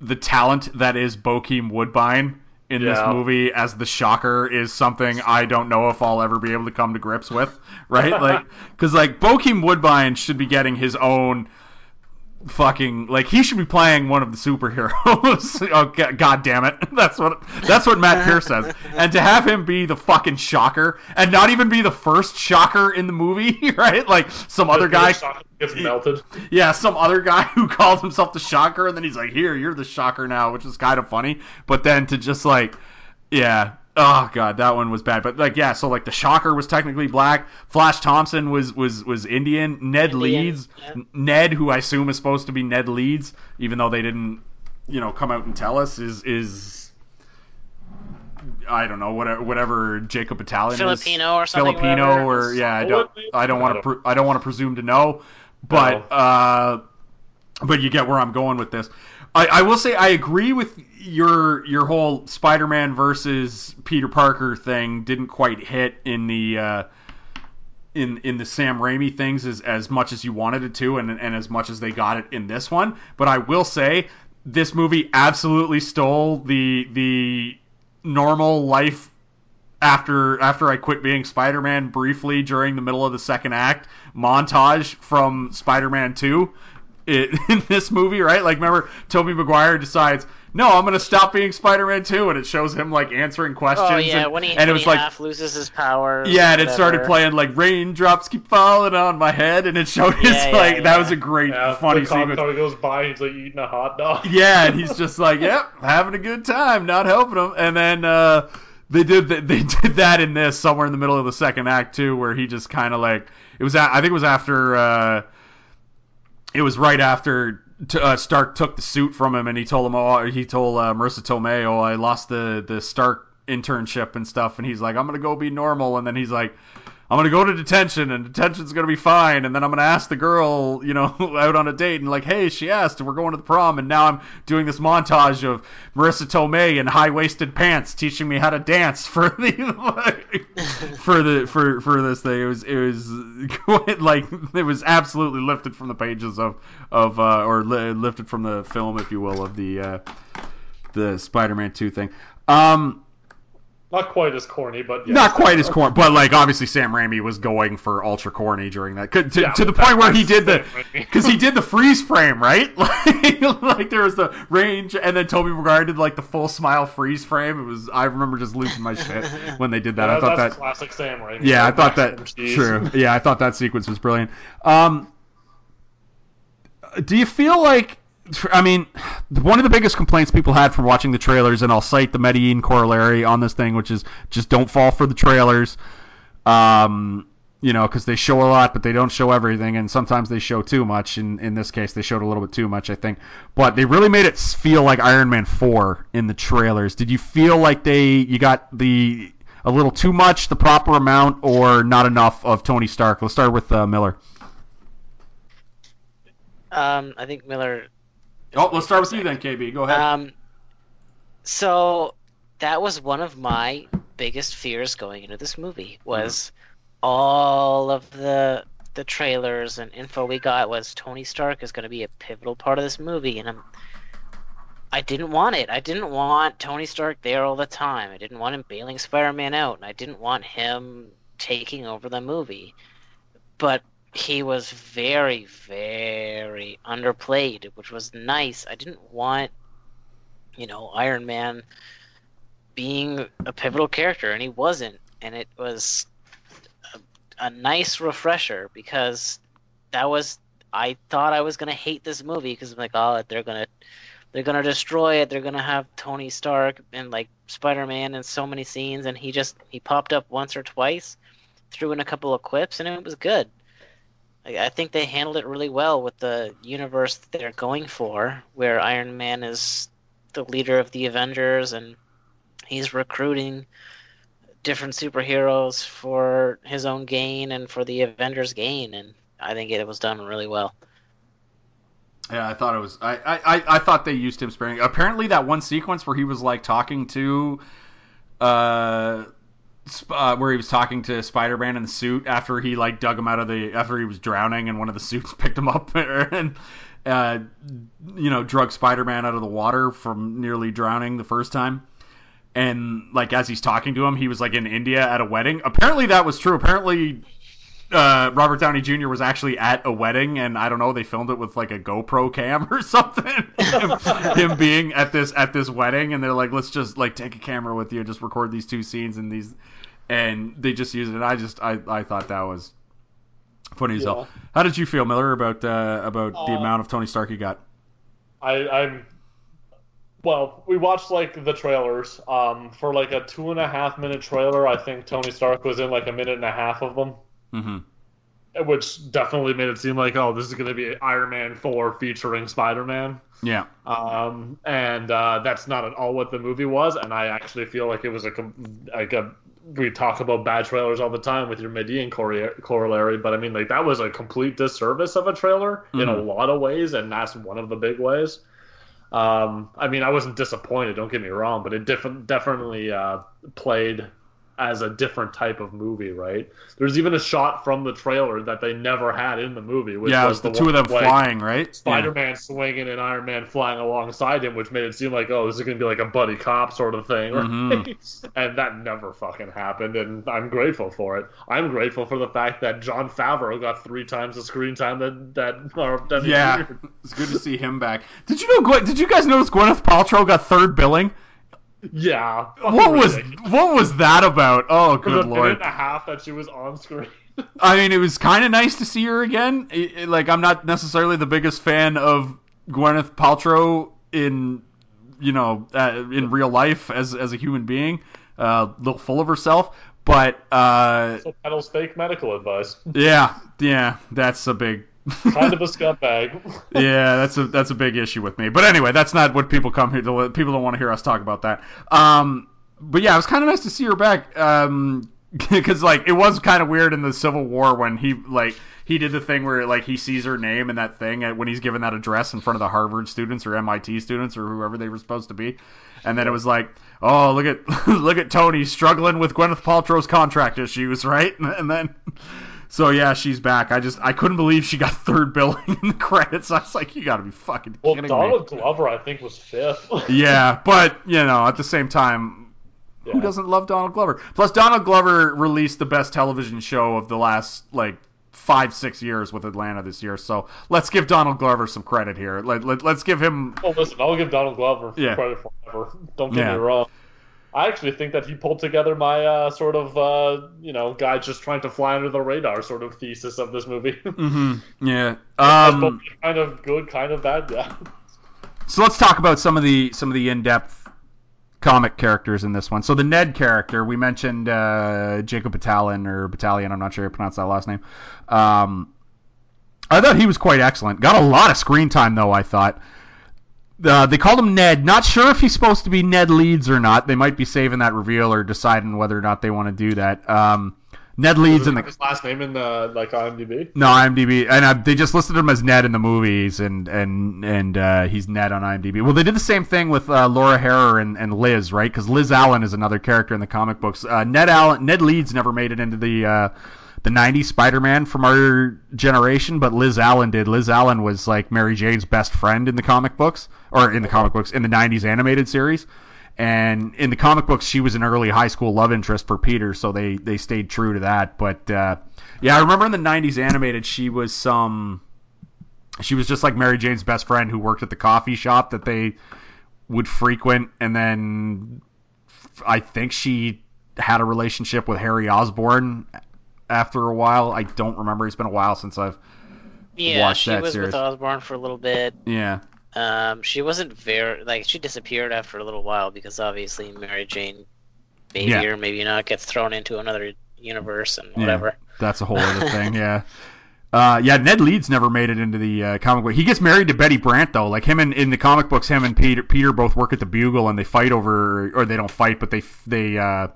the talent that is Bokeem Woodbine in this movie as the Shocker is something I don't know if I'll ever be able to come to grips with, right? Like, because like Bokeem Woodbine should be getting his own fucking like he should be playing one of the superheroes. oh god, god damn it. That's what that's what Matt Pierce says. And to have him be the fucking shocker and not even be the first shocker in the movie, right? Like some other guy gets melted. yeah, some other guy who calls himself the shocker and then he's like, "Here, you're the shocker now," which is kind of funny. But then to just like yeah, oh god, that one was bad. But like yeah, so like the shocker was technically black. Flash Thompson was was was Indian. Ned Indian, Leeds, yeah. Ned, who I assume is supposed to be Ned Leeds, even though they didn't, you know, come out and tell us, is is I don't know whatever whatever Jacob Italian Filipino or something, Filipino whatever. or yeah, I don't? I don't want to pre- I don't want to presume to know, but No. uh, but you get where I'm going with this. I, I will say I agree with your your whole Spider-Man versus Peter Parker thing didn't quite hit in the uh, in in the Sam Raimi things as as much as you wanted it to and and as much as they got it in this one. But I will say this movie absolutely stole the the normal life after after I quit being Spider-Man briefly during the middle of the second act montage from Spider-Man 2 it, in this movie, right? Like remember Tobey Maguire decides, "No, I'm going to stop being Spider-Man 2" and it shows him like answering questions Oh yeah, and, when he, and when it was he like half loses his power. yeah, and it started playing like raindrops keep falling on my head and it showed his Yeah, yeah, like that was a great Yeah, funny the cop sequence. car goes by he's like eating a hot dog. Yeah, and he's just like, "Yep, having a good time, not helping him." And then uh, they did th- they did that in this somewhere in the middle of the second act too, where he just kind of like it was. a- I think it was after. Uh, it was right after t- uh, Stark took the suit from him, and he told him, "Oh, he told uh, Marisa Tomei, oh, I lost the the Stark internship and stuff," and he's like, "I'm gonna go be normal," and then he's like. I'm gonna go to detention, and detention's gonna be fine. And then I'm gonna ask the girl, you know, out on a date, and like, hey, she asked, and we're going to the prom. And now I'm doing this montage of Marisa Tomei in high-waisted pants teaching me how to dance for the for the for for this thing. It was it was quite like it was absolutely lifted from the pages of of uh, or li- lifted from the film, if you will, of the uh, the Spider-Man 2 thing. Um, Not quite as corny, but yes. not quite as corny, but like obviously Sam Raimi was going for ultra corny during that, to, Yeah, to the point where he did the because he did the freeze frame, right? Like, like there was the range, and then Tobey Maguire did like the full smile freeze frame. It was I remember just losing my shit when they did that. I thought that's that classic Sam Raimi. yeah, I thought that true. Yeah, I thought that sequence was brilliant. Um, do you feel like? I mean, one of the biggest complaints people had from watching the trailers, and I'll cite the Medellin corollary on this thing, which is just don't fall for the trailers. Um, you know, because they show a lot, but they don't show everything, and sometimes they show too much. In in this case, they showed a little bit too much, I think. But they really made it feel like Iron Man 4 in the trailers. Did you feel like they you got the a little too much, the proper amount, or not enough of Tony Stark? Let's start with uh, Miller. Um, I think Miller. Oh, let's start with you then, KB. Go ahead. Um, so that was one of my biggest fears going into this movie was all of the the trailers and info we got was Tony Stark is going to be a pivotal part of this movie, and I'm. I didn't want it. I didn't want Tony Stark there all the time. I didn't want him bailing Spider-Man out, and I didn't want him taking over the movie. But he was very, very underplayed, which was nice. I didn't want, you know, Iron Man being a pivotal character, and he wasn't. And it was, a nice refresher because that was I thought I was gonna hate this movie because I'm like, oh, they're gonna they're gonna destroy it. They're gonna have Tony Stark and like Spider-Man in so many scenes, and he just he popped up once or twice, threw in a couple of quips, and it was good. I, think they handled it really well with the universe that they're going for, where Iron Man is the leader of the Avengers and he's recruiting different superheroes for his own gain and for the Avengers' gain, and I think it was done really well. Yeah, I thought it was. I, I, I thought they used him sparingly. Apparently, that one sequence where he was like talking to, uh, uh where he was talking to Spider-Man in the suit after he like dug him out of the after he was drowning and one of the suits picked him up and uh, you know drug Spider-Man out of the water from nearly drowning the first time. And like as he's talking to him, he was like in India at a wedding. Apparently that was true. Apparently uh, Robert Downey Jr. was actually at a wedding, and I don't know, they filmed it with like a GoPro cam or something. him, him being at this at this wedding, and they're like, let's just like take a camera with you, and just record these two scenes and these, and they just use it. And I just I, I thought that was funny as hell. How did you feel, Miller, about uh, about the Uh, amount of Tony Stark you got? I, I'm. Well, we watched like the trailers. Um, for like a two and a half minute trailer, I think Tony Stark was in like a minute and a half of them, Mm-hmm. which definitely made it seem like, oh, this is going to be Iron Man 4 featuring Spider Man. Yeah. Um, and uh, that's not at all what the movie was. And I actually feel like it was a like a we talk about bad trailers all the time with your Median corollary, but I mean like that was a complete disservice of a trailer in a Mhm. lot of ways, and that's one of the big ways. Um, I mean, I wasn't disappointed. Don't get me wrong, but it diff- definitely uh, played as a different type of movie, right? There's even a shot from the trailer that they never had in the movie, which yeah, it was was the, two of them way- flying, right? Spider-Man swinging and Iron Man flying alongside him, which made it seem like, oh, this is gonna be like a buddy cop sort of thing, right? Mhm. and that never fucking happened, and I'm grateful for it. I'm grateful for the fact that Jon Favreau got three times the screen time that that. Or, that Yeah, it's good to see him back. Did you know? Did you guys notice Gwyneth Paltrow got third billing? Yeah. What was ridiculous. what was that about? Oh, For the good minute lord! and a half that she was on screen. I mean, it was kind of nice to see her again. I- I- like, I'm not necessarily the biggest fan of Gwyneth Paltrow in, you know, uh, in real life as as a human being, uh, a little full of herself. But uh, so peddles fake medical advice. yeah, yeah, that's a big. Kind of a scumbag. yeah, that's a that's a big issue with me. But anyway, that's not what people come here to. People don't want to hear us talk about that. Um, but yeah, it was kind of nice to see her back. Um, because like it was kind of weird in the Civil War when he like he did the thing where like he sees her name and that thing when he's given that address in front of the Harvard students or MIT students or whoever they were supposed to be, and then it was like, oh look at look at Tony struggling with Gwyneth Paltrow's contract issues, right? And then. So yeah, she's back. I just I couldn't believe she got third billing in the credits. I was like, you got to be fucking well, kidding Donald Glover, I think, was fifth. Yeah, but you know, at the same time, Yeah. who doesn't love Donald Glover? Plus, Donald Glover released the best television show of the last like five six years with Atlanta this year. So let's give Donald Glover some credit here. Let, let, let's give him. Oh, listen, I'll give Donald Glover Yeah. credit forever. Don't get Yeah. me wrong. I actually think that he pulled together my uh, sort of, uh, you know, guy just trying to fly under the radar sort of thesis of this movie. hmm yeah. Um, kind of good, kind of bad guy. so let's talk about some of the some of the in-depth comic characters in this one. So the Ned character, we mentioned uh, Jacob Battalion or Battalion. I'm not sure how to pronounce that last name. Um, I thought he was quite excellent. Got a lot of screen time though. I thought. Uh, they called him Ned. Not sure if he's supposed to be Ned Leeds or not. They might be saving that reveal or deciding whether or not they want to do that. Um, Ned Leeds in the his last name in the like IMDb. no, IMDb, and uh, they just listed him as Ned in the movies, and and and uh, he's Ned on IMDb. Well, they did the same thing with uh, Laura Harrier and, and Liz, right? Because Liz Allen is another character in the comic books. Uh, Ned Allen, Ned Leeds never made it into the uh, the '90s Spider-Man from our generation, but Liz Allen did. Liz Allen was like Mary Jane's best friend in the comic books, or in the comic books in the '90s animated series. And in the comic books, she was an early high school love interest for Peter, so they they stayed true to that. But uh, yeah, I remember in the '90s animated, she was some, she was just like Mary Jane's best friend who worked at the coffee shop that they would frequent, and then I think she had a relationship with Harry Osborn after a while. I don't remember. It's been a while since I've Yeah, watched she that was series. with Osborn for a little bit. yeah. Um, she wasn't very like she disappeared after a little while because obviously Mary Jane, maybe Yeah. or maybe not, gets thrown into another universe and Yeah. whatever. That's a whole other thing. Yeah. Uh, yeah, Ned Leeds never made it into the uh, comic book. He gets married to Betty Brant though. Like him and in the comic books, him and Peter Peter both work at the Bugle and they fight over, or they don't fight, but they they uh,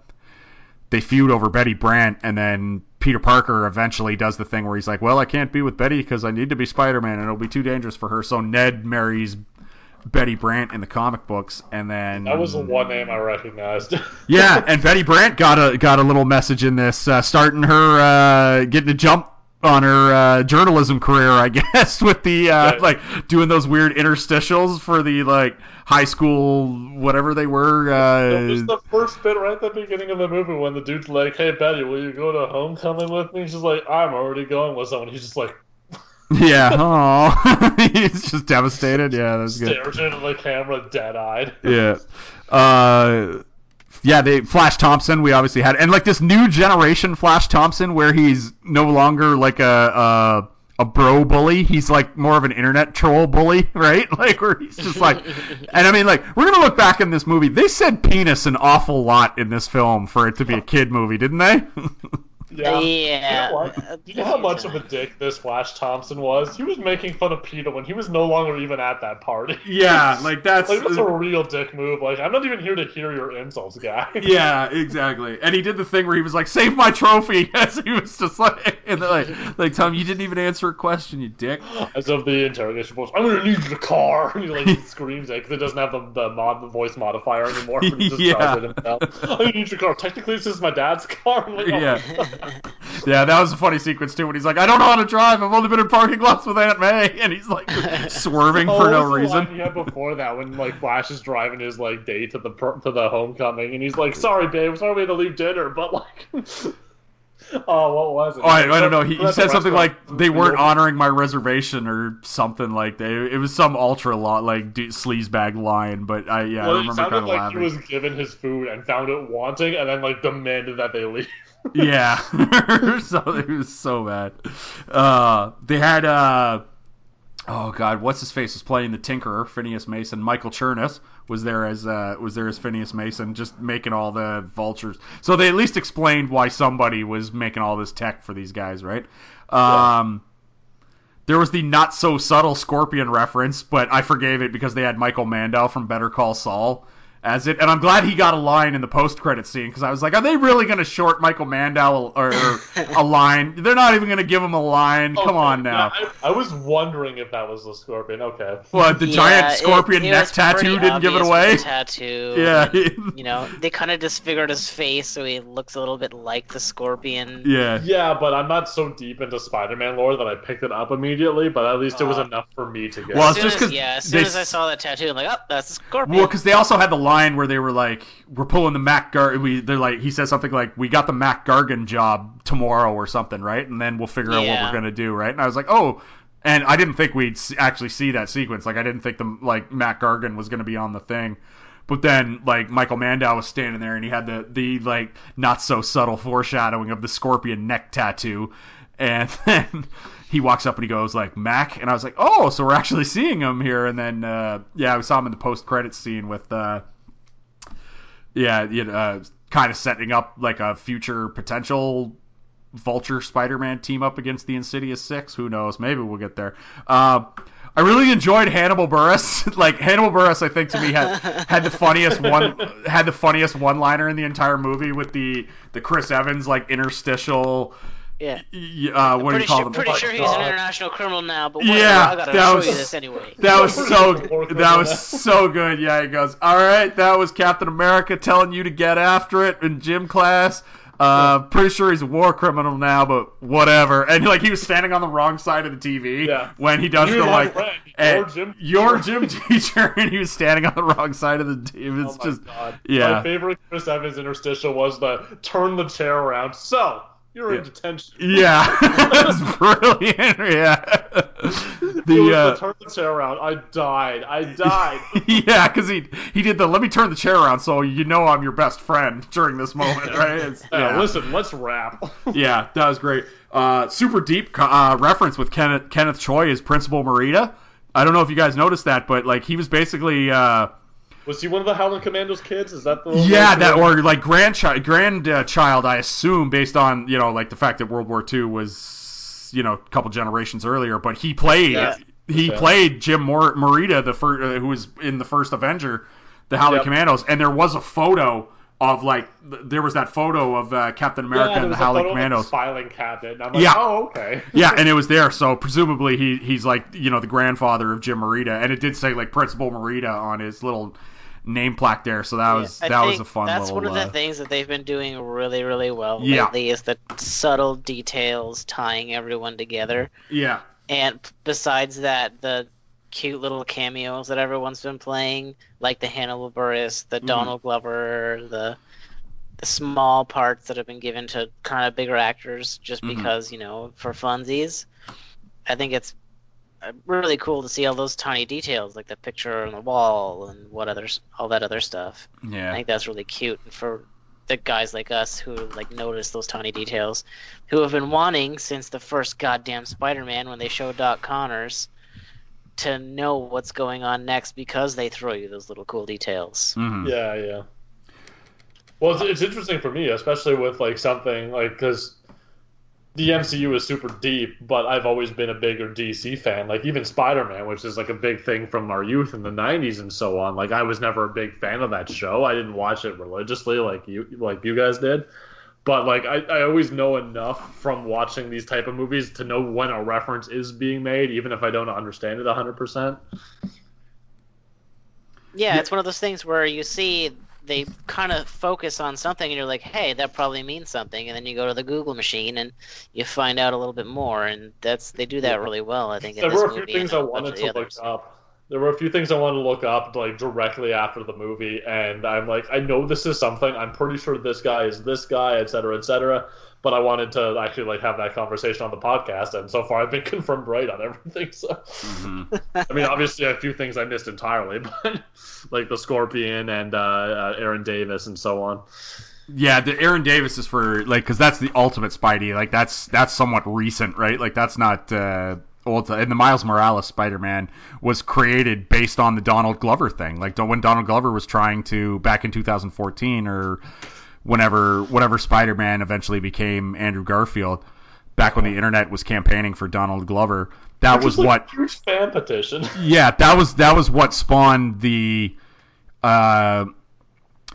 they feud over Betty Brant, and then Peter Parker eventually does the thing where he's like, well, I can't be with Betty because I need to be Spider-Man and it'll be too dangerous for her. So Ned marries Betty Brant in the comic books, and then That was the one name I recognized. yeah, and Betty Brant got a got a little message in this, uh, starting her uh, getting a jump on her uh, journalism career, I guess, with the uh, Yeah. like doing those weird interstitials for the like high school whatever they were. It was Uh, the first bit right at the beginning of the movie when the dude's like, "Hey Betty, will you go to homecoming with me?" She's like, "I'm already going with someone." He's just like yeah, oh, he's just devastated. Yeah, that's good. stares into the camera, dead-eyed. yeah. Uh, yeah, they Flash Thompson. We obviously had, and like this new generation Flash Thompson, where he's no longer like a a, a bro bully. He's like more of an internet troll bully, right? Like where he's just like, and I mean, like we're gonna look back in this movie. They said penis an awful lot in this film for it to be a kid movie, didn't they? Yeah. Yeah. You know, what? you know how much of a dick this Flash Thompson was? He was making fun of Peter when he was no longer even at that party. yeah, like that's Like that's a real dick move. Like I'm not even here to hear your insults, guy. Yeah, exactly. And he did the thing where he was like, "Save my trophy," as he was just like, and like, like Tom, you didn't even answer a question, you dick. As of the interrogation post, I'm gonna need the car. And he like screams it because it doesn't have the, the mod the voice modifier anymore. He just Yeah. tells it himself. I need your car. Technically, this is my dad's car. I'm like, oh. Yeah. Yeah, that was a funny sequence too when he's like, "I don't know how to drive. I've only been in parking lots with Aunt May," and he's like swerving Oh, for no reason. line he had before that when like Flash is driving his like date to the per- to the homecoming and he's like, "Sorry, babe, sorry we had to leave dinner," but like, oh, what was it? Oh, I, I don't know. He, he We're at the said something like they weren't honoring my reservation or something like that. It was some ultra lot like sleazebag line, but I yeah, I Well, it remember sounded kind of like laughing. he was given his food and found it wanting, and then like demanded that they leave. Yeah. so it was so bad. Uh, they had uh, oh god, what's his face was playing the Tinkerer, Phineas Mason. Michael Chernus was there as uh, was there as Phineas Mason, just making all the vultures. So they at least explained why somebody was making all this tech for these guys, right? Um. There was the not so subtle Scorpion reference, but I forgave it because they had Michael Mando from Better Call Saul as it, and I'm glad he got a line in the post-credit scene because I was like, are they really going to short Michael Mando or, or a line? They're not even going to give him a line. Come on now. yeah, I, I was wondering if that was the Scorpion. Okay. What the Yeah, giant scorpion it neck was tattoo didn't give it away? tattoo. Yeah, You know, they kind of disfigured his face so he looks a little bit like the scorpion. yeah. Yeah, but I'm not so deep into Spider-Man lore that I picked it up immediately. But at least it was Uh, enough for me to get. Well, As it's soon just as, 'cause yeah, as soon they as I saw that tattoo, I'm like, oh, that's a scorpion. Well, because they also had the line where they were like, "We're pulling the Mac Gar." We they're like, he says something like, "We got the Mac Gargan job tomorrow or something, right?" And then we'll figure out what we're gonna do, right? And I was like, "Oh." And I didn't think we'd actually see that sequence. Like I didn't think the like Mac Gargan was gonna be on the thing. But then, like Michael Mando was standing there, and he had the the like not so subtle foreshadowing of the scorpion neck tattoo, and then he walks up and he goes like Mac, and I was like, oh, so we're actually seeing him here. And then uh, yeah, we saw him in the post credit scene with uh, yeah, you know, uh, kind of setting up like a future potential Vulture Spider-Man team up against the Insidious Six. Who knows? Maybe we'll get there. Uh, I really enjoyed Hannibal Buress. like Hannibal Buress, I think to me had had the funniest one had the funniest one-liner in the entire movie with the the Chris Evans like interstitial. Yeah. Uh, what do pretty you call sure, them? pretty sure he's God. an international criminal now, but whatever, Yeah, I gotta that show was- you this anyway. That was so that was so good. Yeah, he goes, "All right, that was Captain America telling you to get after it in gym class." Uh, pretty sure he's a war criminal now, but whatever. And like he was standing on the wrong side of the TV Yeah. when he does You the like Brent, eh, your gym your gym teacher, and he was standing on the wrong side of the TV. It's oh my just God. yeah. My favorite Chris Evans interstitial was the turn the chair around. So You're Yeah. in detention. Yeah, that's brilliant. Yeah, The, the uh, turn the chair around. I died. I died. yeah, because he he did the let me turn the chair around so you know I'm your best friend during this moment, right? It's, yeah. listen, let's rap. yeah, that was great. Uh, super deep uh, reference with Kenneth Kenneth Choi as Principal Morita. I don't know if you guys noticed that, but like he was basically uh, Was he one of the Howling Commandos kids? Is that the yeah that or like grandchild grandchild I assume based on you know like the fact that World War II was you know a couple generations earlier, but he played Yeah. he Yeah. played Jim Mor- Morita the first uh, who was in the first Avenger, the Howling Yep. Commandos, and there was a photo of like th- there was that photo of uh, Captain America yeah, and the Howling Commandos. filing cabinet. Like, Yeah. oh, okay. Yeah, and it was there, so presumably he he's like you know the grandfather of Jim Morita, and it did say like Principal Morita on his little name plaque there, so that was I that was a fun That's little. one of the uh, things that they've been doing really, really well Yeah. lately is the subtle details tying everyone together. yeah, And besides that, the cute little cameos that everyone's been playing, like the Hannibal Buress, the Mhm. Donald Glover, the the small parts that have been given to kind of bigger actors just Mhm. because you know for funsies. I think it's really cool to see all those tiny details, like the picture on the wall and what others, all that other stuff. Yeah, I think that's really cute and for the guys like us who like notice those tiny details, who have been wanting since the first goddamn Spider-Man when they showed Doc Connors to know what's going on next because they throw you those little cool details. mhm. Yeah, yeah. Well, it's, it's interesting for me, especially with like something like because the MCU is super deep, but I've always been a bigger DC fan. Like even Spider-Man, which is like a big thing from our youth in the '90s and so on. Like I was never a big fan of that show. I didn't watch it religiously like you like you guys did. But like I, I always know enough from watching these type of movies to know when a reference is being made, even if I don't understand it 100%. Yeah, Yeah. it's one of those things where you see they kind of focus on something and you're like, hey, that probably means something, and then you go to the Google machine and you find out a little bit more, and that's they do that really well. I think in There were a few things I wanted to look up. There were a few things I wanted to look up like directly after the movie, and I'm like, I know this is something. I'm pretty sure this guy is this guy, etc., cetera, et cetera. But I wanted to actually like have that conversation on the podcast, and so far I've been confirmed right on everything. So Mhm. I mean, obviously a few things I missed entirely, but like the Scorpion and uh, uh, Aaron Davis and so on. yeah. The Aaron Davis is for like because that's the ultimate Spidey. Like that's that's somewhat recent, right? Like that's not. Uh, old. And the Miles Morales Spider-Man was created based on the Donald Glover thing. Like when Donald Glover was trying to back in 2014 or whenever whatever Spider-Man eventually became Andrew Garfield. Back when the internet was campaigning for Donald Glover, that was like, what a huge fan petition. yeah, that was that was what spawned the uh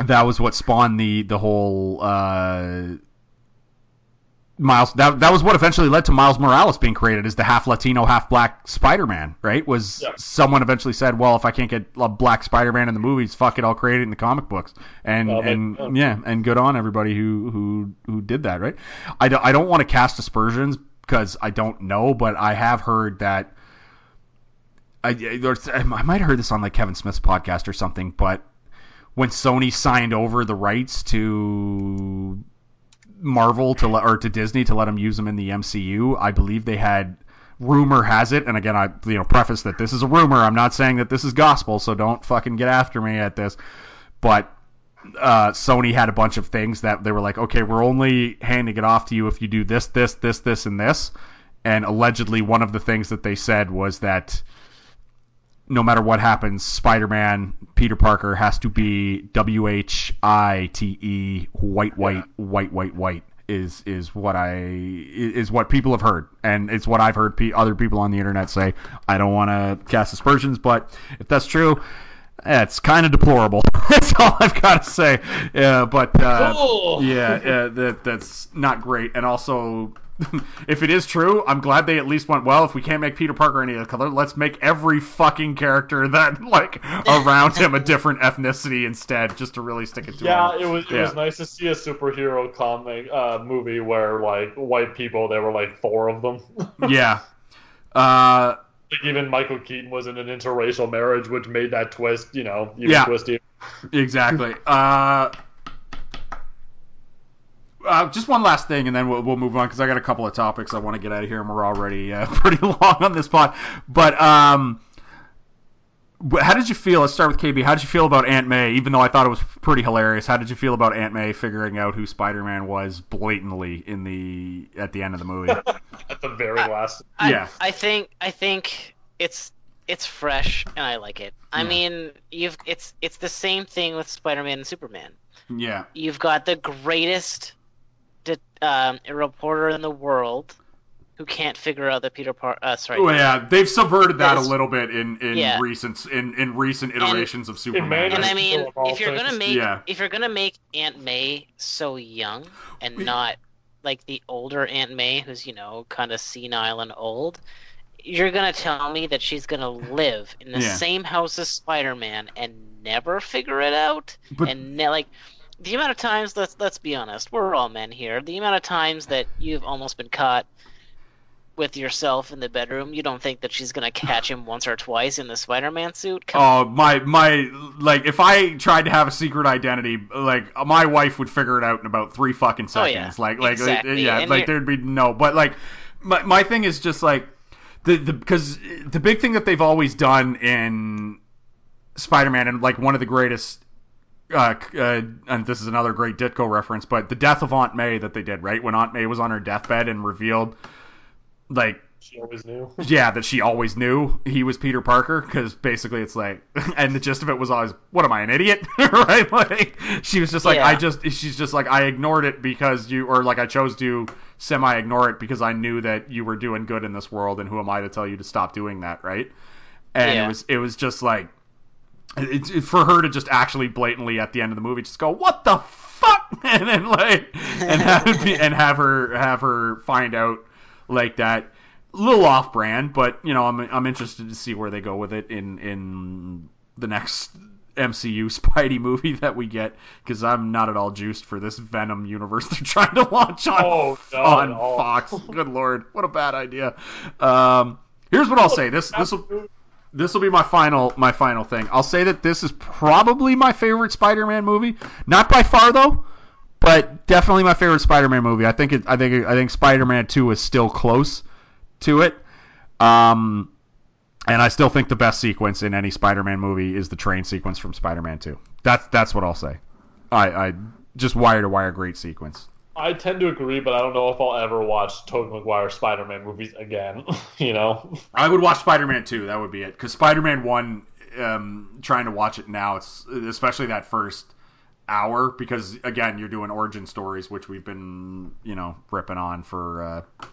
that was what spawned the the whole uh Miles that that was what eventually led to Miles Morales being created as the half Latino, half black Spider-Man, right? Was Yeah. someone eventually said, "Well, if I can't get a black Spider-Man in the movies, fuck it, I'll create it in the comic books." And Well, and yeah, and good on everybody who who who did that, right? I don't, I don't want to cast aspersions because I don't know, but I have heard that I, I might have heard this on like Kevin Smith's podcast or something, but when Sony signed over the rights to Marvel to let, or to Disney to let them use them in the MCU, I believe they had rumor has it, and again I you know preface that this is a rumor. I'm not saying that this is gospel, so don't fucking get after me at this. But uh, Sony had a bunch of things that they were like, okay, we're only handing it off to you if you do this, this, this, this, and this. And allegedly, one of the things that they said was that no matter what happens, Spider-Man Peter Parker has to be W H I T E white white white white white is is what I is what people have heard and it's what I've heard pe- other people on the internet say. I don't want to cast aspersions, but if that's true, it's kind of deplorable. that's all I've got to say. Yeah, but uh, Oh. yeah, uh, that that's not great. And also, if it is true, I'm glad they at least went well. If we can't make Peter Parker any other color, let's make every fucking character that like around him a different ethnicity instead, just to really stick it to Yeah, him. it was it Yeah. was nice to see a superhero comic uh, movie where like white people there were like four of them. yeah. Uh, like even Michael Keaton was in an interracial marriage, which made that twist, you know, even Yeah. Exactly. Uh, uh, just one last thing, and then we'll, we'll move on because I got a couple of topics I want to get out of here, and we're already uh, pretty long on this pod. But um, how did you feel? Let's start with KB. How did you feel about Aunt May? Even though I thought it was pretty hilarious, how did you feel about Aunt May figuring out who Spider-Man was blatantly in the at the end of the movie? At the very last. I, Yeah. I think I think it's it's fresh and I like it. I Yeah. mean, you've it's it's the same thing with Spider-Man and Superman. yeah, You've got the greatest de- um, a reporter in the world who can't figure out that Peter Par uh, sorry. well, yeah, they've subverted that a little bit in in Yeah. recent in in recent iterations of Superman. And I mean, if you're gonna make Yeah. if you're gonna make Aunt May so young and not like the older Aunt May, who's you know kind of senile and old, you're gonna tell me that she's gonna live in the Yeah. same house as Spider-Man and never figure it out, But- and ne- like the amount of times let's let's be honest, we're all men here. The amount of times that you've almost been caught with yourself in the bedroom, you don't think that she's gonna catch him once or twice in the Spider-Man suit? Come Oh my my like if I tried to have a secret identity, like my wife would figure it out in about three fucking Oh, yeah. seconds. Like like uh, Exactly. yeah, And like you're- there'd be no. But like my my thing is just like the the because the big thing that they've always done in Spider-Man and like one of the greatest. Uh, uh, and this is another great Ditko reference, but the death of Aunt May that they did, right? When Aunt May was on her deathbed and revealed, like, She always knew. yeah, that she always knew he was Peter Parker because basically it's like, and the gist of it was always, what am I, an idiot? right? Like she was just like, Yeah. I just, she's just like, I ignored it because you, or like I chose to semi ignore it because I knew that you were doing good in this world, and who am I to tell you to stop doing that, right? And Yeah. it was, it was just like, it's it, for her to just actually blatantly at the end of the movie just go, what the fuck, and then like, and have be, and have her have her find out like that. A little off brand, but you know, I'm I'm interested to see where they go with it in in the next MCU Spidey movie that we get because I'm not at all juiced for this Venom universe they're trying to launch on Oh, no, on no. Fox. Good lord, what a bad idea. Um, here's what I'll say. This this will this will be my final my final thing. I'll say that this is probably my favorite Spider-Man movie. Not by far though, but definitely my favorite Spider-Man movie. I think it, I think I think Spider-Man 2 is still close to it. Um and I still think the best sequence in any Spider-Man movie is the train sequence from Spider-Man 2. That's that's what I'll say. I I just wire to wire great sequence. I tend to agree, but I don't know if I'll ever watch Tobey Maguire Spider-Man movies again. you know, I would watch Spider-Man 2. That would be it. Because Spider-Man 1, um, trying to watch it now, it's especially that first hour. Because again, you're doing origin stories, which we've been, you know, ripping on for uh,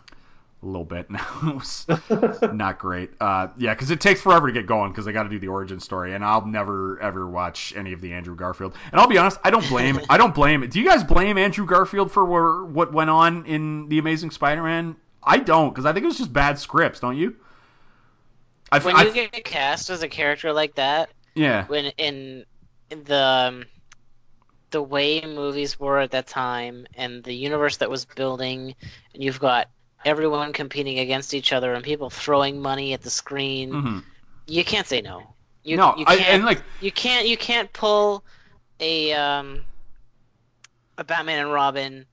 a little bit now. Not great. Uh, yeah, because it takes forever to get going. Because I got to do the origin story, and I'll never ever watch any of the Andrew Garfield. And I'll be honest, I don't blame. I don't blame. It. Do you guys blame Andrew Garfield for where, what went on in the Amazing Spider-Man? I don't, because I think it was just bad scripts. Don't you? I, when I- you get cast as a character like that, yeah, when in, the um, the way movies were at that time and the universe that was building, and you've got everyone competing against each other and people throwing money at the screen, mhm. you can't say no. You, no, you can't. and like you can't. You can't pull a um a Batman and Robin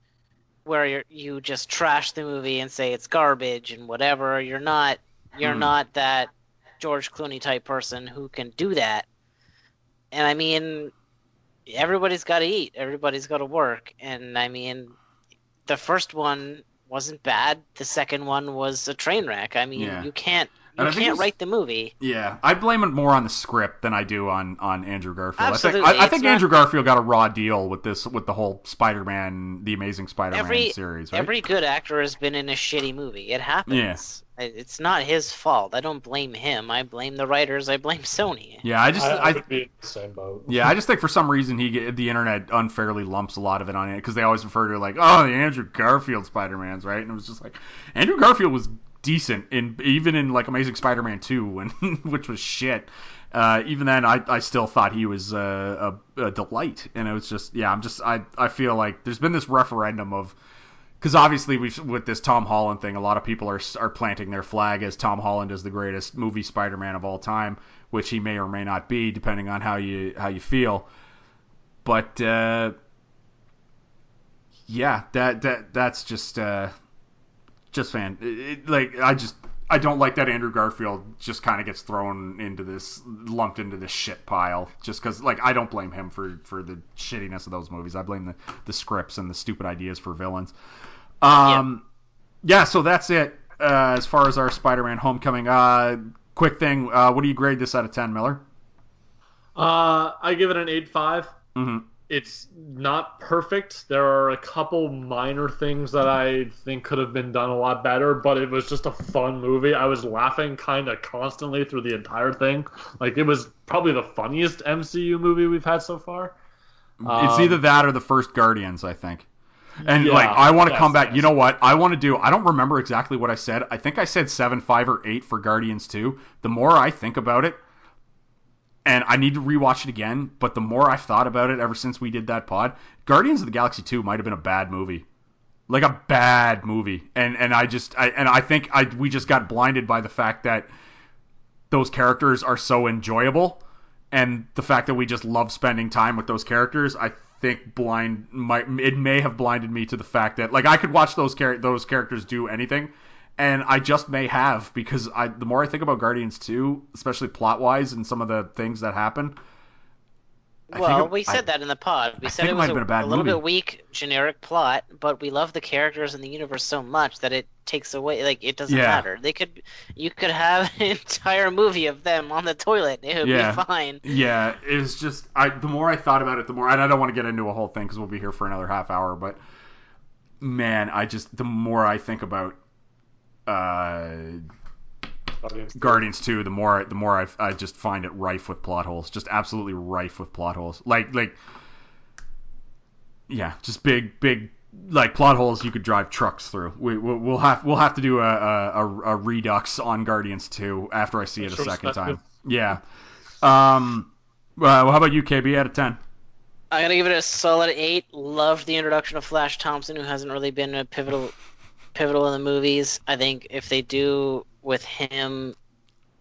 where you you just trash the movie and say it's garbage and whatever. You're not. You're Hmm. not that George Clooney type person who can do that. And I mean, everybody's got to eat. Everybody's got to work. And I mean, the first one wasn't bad. The second one was a train wreck. I mean, Yeah. you can't. And You I can't it's- write the movie. Yeah, I blame it more on the script than I do on, on Andrew Garfield. Absolutely, I think, I, I think not- Andrew Garfield got a raw deal with this with the whole Spider-Man, the Amazing Spider-Man Every- series, right? Every good actor has been in a shitty movie. It happens. I- It's not his fault. I don't blame him. I blame the writers. I blame Sony. yeah, I just I, I, I would be in the same boat. yeah, I just think for some reason he get, the internet unfairly lumps a lot of it on it because they always refer to it like oh the Andrew Garfield Spider-Man's right, and it was just like Andrew Garfield was decent in even in like Amazing Spider-Man 2 when which was shit. Uh, even then, I, I still thought he was uh, a, a delight, and it was just yeah. I'm just I I feel like there's been this referendum of because obviously we've with this Tom Holland thing, a lot of people are are planting their flag as Tom Holland is the greatest movie Spider-Man of all time, which he may or may not be, depending on how you how you feel. But uh, yeah, that that that's just uh, just fan. It, it- like I just I don't like that Andrew Garfield just kind of gets thrown into this lumped into this shit pile just because like I don't blame him for for the shittiness of those movies. I blame the the scripts and the stupid ideas for villains. Um, yeah. So that's it uh, as far as our Spider-Man Homecoming. Uh, quick thing. Uh, what do you grade this out of ten, Miller? Uh, I give it an eight five. hmm It's not perfect. There are a couple minor things that I think could have been done a lot better, but it was just a fun movie. I was laughing kind of constantly through the entire thing. Like it was probably the funniest MCU movie we've had so far. it's Um, either that or the first Guardians, I think. And Yeah, like, I want to yes, come back. yes. You know what? I want to do. I don't remember exactly what I said. I think I said seven, five, or eight for Guardians two. The more I think about it, and I need to rewatch it again. But the more I've thought about it ever since we did that pod, Guardians of the Galaxy two might have been a bad movie, like a bad movie. And and I just I and I think I we just got blinded by the fact that those characters are so enjoyable and the fact that we just love spending time with those characters i think blind might it may have blinded me to the fact that like i could watch those char- those characters do anything and i just may have because i the more i think about guardians 2 especially plot wise and some of the things that happen I Well, it- we said I- that in the pod. We I said it it was a, a bad little bit weak, generic plot, but we love the characters and the universe so much that it takes away. Like it doesn't Yeah. matter. They could, you could have an entire movie of them on the toilet. It would Yeah. be fine. Yeah, it's just I. The more I thought about it, the more, and I don't want to get into a whole thing because we'll be here for another half hour. But man, I just the more I think about uh, Guardians. Guardians 2, the more the more I, I just find it rife with plot holes, just absolutely rife with plot holes. Like like, yeah, just big big like plot holes you could drive trucks through. We we'll, we'll have we'll have to do a, a, a, a redux on Guardians 2 after I see it a second time. Retrospective. Yeah. Um. Well, how about you, KB? Out of ten. I'm gonna give it a solid eight. Loved the introduction of Flash Thompson, who hasn't really been a pivotal pivotal in the movies. I think if they do with him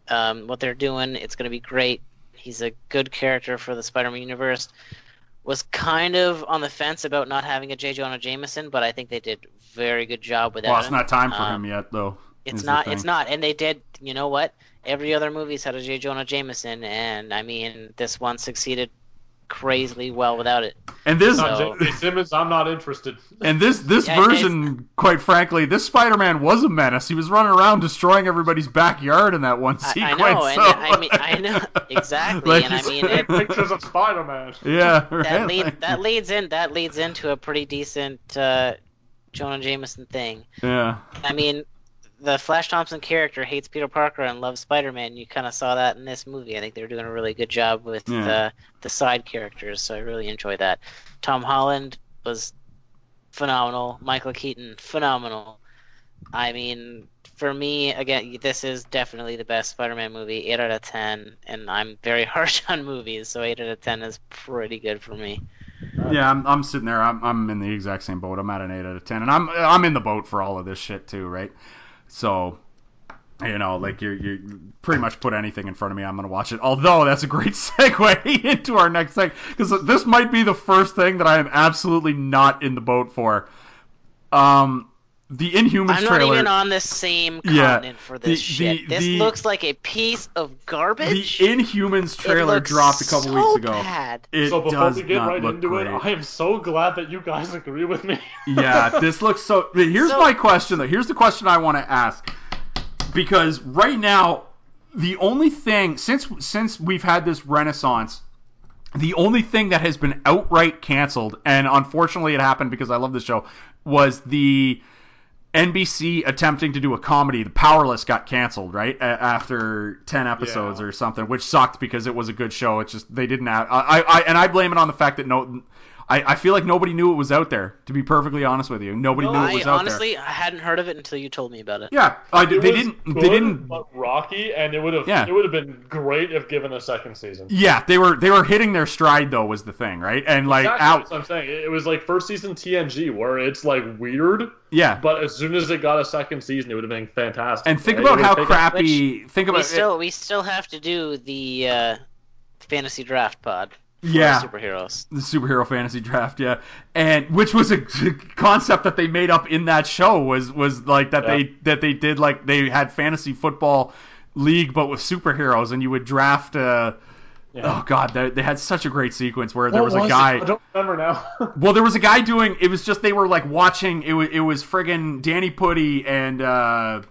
um, what they're doing, it's gonna be great. He's a good character for the Spider-Man universe. Was kind of on the fence about not having a J. Jonah Jameson, but I think they did very good job without Well, it's him. not time for Um, him yet, though. It's not. It's not. And they did. You know what? Every other movie's had a J. Jonah Jameson, and I mean, this one succeeded crazily well without it. And this So- J.K. Simmons, I'm not interested. and this this Yeah, version, quite frankly, this Spider-Man was a menace. He was running around destroying everybody's backyard in that one I- I sequence. know, and so- I mean- I know, exactly, Like and I mean, it- Pictures of Spider-Man. yeah, right. That lead like- that leads in that leads into a pretty decent uh, Jonah Jameson thing. yeah. I mean, the Flash Thompson character hates Peter Parker and loves Spider-Man. You kind of saw that in this movie. I think they're doing a really good job with Yeah. the the side characters, so I really enjoy that. Tom Holland was phenomenal. Michael Keaton, phenomenal. I mean, for me, again, this is definitely the best Spider-Man movie. Eight out of ten, and I'm very harsh on movies, so eight out of ten is pretty good for me. Yeah, I'm, I'm sitting there. I'm, I'm in the exact same boat. I'm at an eight out of ten, and I'm I'm in the boat for all of this shit too, right? So, you know, like you you pretty much put anything in front of me, I'm gonna watch it. Although that's a great segue into our next thing, because this might be the first thing that I am absolutely not in the boat for. Um, the Inhumans I'm not trailer. even on the same Yeah, continent for this the- shit. the- this the- looks like a piece of garbage. the. Inhumans trailer dropped a couple so weeks ago. Bad. It so before does we get right into great. it, I am so glad that you guys agree with me. yeah, this looks so. Here's So- my question though. Here's the question I want to ask because right now the only thing since since we've had this renaissance, the only thing that has been outright canceled, and unfortunately it happened because I love this show, was the NBC attempting to do a comedy. The Powerless got canceled right a- after ten episodes Yeah. or something, which sucked because it was a good show. It's just they didn't have. I, I and I blame it on the fact that no. I, I feel like nobody knew it was out there. To be perfectly honest with you, nobody No, knew it I was out there. honestly I hadn't heard of it until you told me about it. Yeah, I, It they was didn't. good, they didn't. but rocky, and it would have Yeah. it would have been great if given a second season. Yeah, they were they were hitting their stride though was the thing, right? And like Exactly, out. that's what I'm saying. It was like first season TNG where it's like weird, Yeah, but as soon as it got a second season, it would have been fantastic. and think right? about how would've taken- crappy. think We about still we still have to do the uh, fantasy draft pod. For Yeah. superheroes. the superhero fantasy draft, yeah, and which was a concept that they made up in that show was was like that Yeah. they that they did like they had fantasy football league but with superheroes and you would draft. Uh, Yeah. Oh god, they, they had such a great sequence where there What was a it? guy. I don't remember now. Well, there was a guy doing. It was just they were like watching. It was it was friggin' Danny Pudi and uh,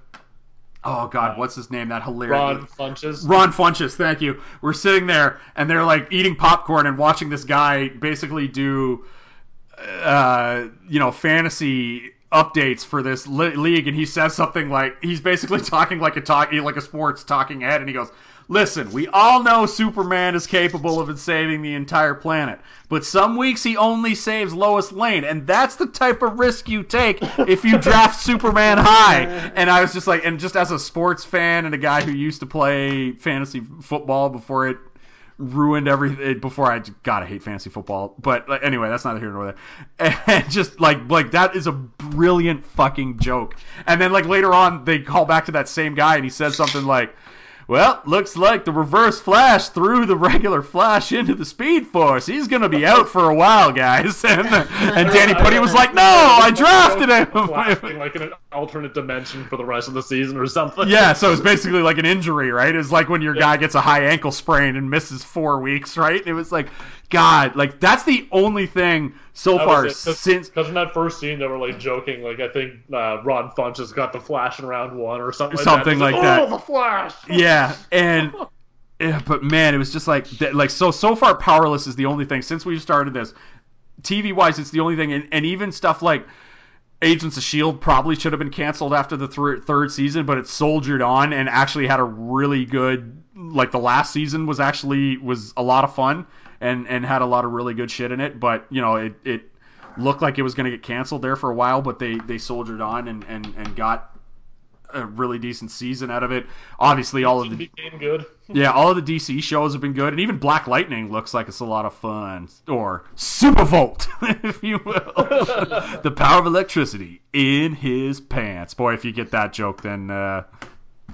oh god, what's his name? That hilarious Ron Funches. Ron Funches, thank you. We're sitting there and they're like eating popcorn and watching this guy basically do, uh, you know, fantasy updates for this li- league, and he says something like he's basically talking like a talk like a sports talking head, and he goes. Listen, we all know Superman is capable of saving the entire planet, but some weeks he only saves Lois Lane, and that's the type of risk you take if you draft Superman high. And I was just like, and just as a sports fan and a guy who used to play fantasy football before it ruined everything, before I gotta hate fantasy football. But like, anyway, that's neither here nor there. And just like like that is a brilliant fucking joke. And then like later on, they call back to that same guy, and he says something like. Well, looks like the reverse flash threw the regular flash into the speed force. He's gonna be out for a while, guys. And, and Danny Pudi was like, "No, I drafted him." like in an alternate dimension for the rest of the season or something. yeah, so it's basically like an injury, right? It's like when your guy gets a high ankle sprain and misses four weeks, right? It was like, God, like that's the only thing so That far since. Because in that first scene, they were like joking, like I think uh, Ron Funches got the Flash in round one or something. Something like like that. that. Oh, the Flash! Yeah, and yeah, but man, it was just like that, like so so far powerless is the only thing since we started this. TV wise, it's the only thing, and, and even stuff like Agents of Shield probably should have been canceled after the thir- third season, but it soldiered on and actually had a really good like the last season was actually was a lot of fun and and had a lot of really good shit in it, but you know it it looked like it was going to get canceled there for a while, but they they soldiered on and and and got a really decent season out of it. Obviously, all of the became good. yeah, all of the DC shows have been good, and even Black Lightning looks like it's a lot of fun. Or Supervolt, if you will. the power of electricity in his pants. Boy, if you get that joke, then uh,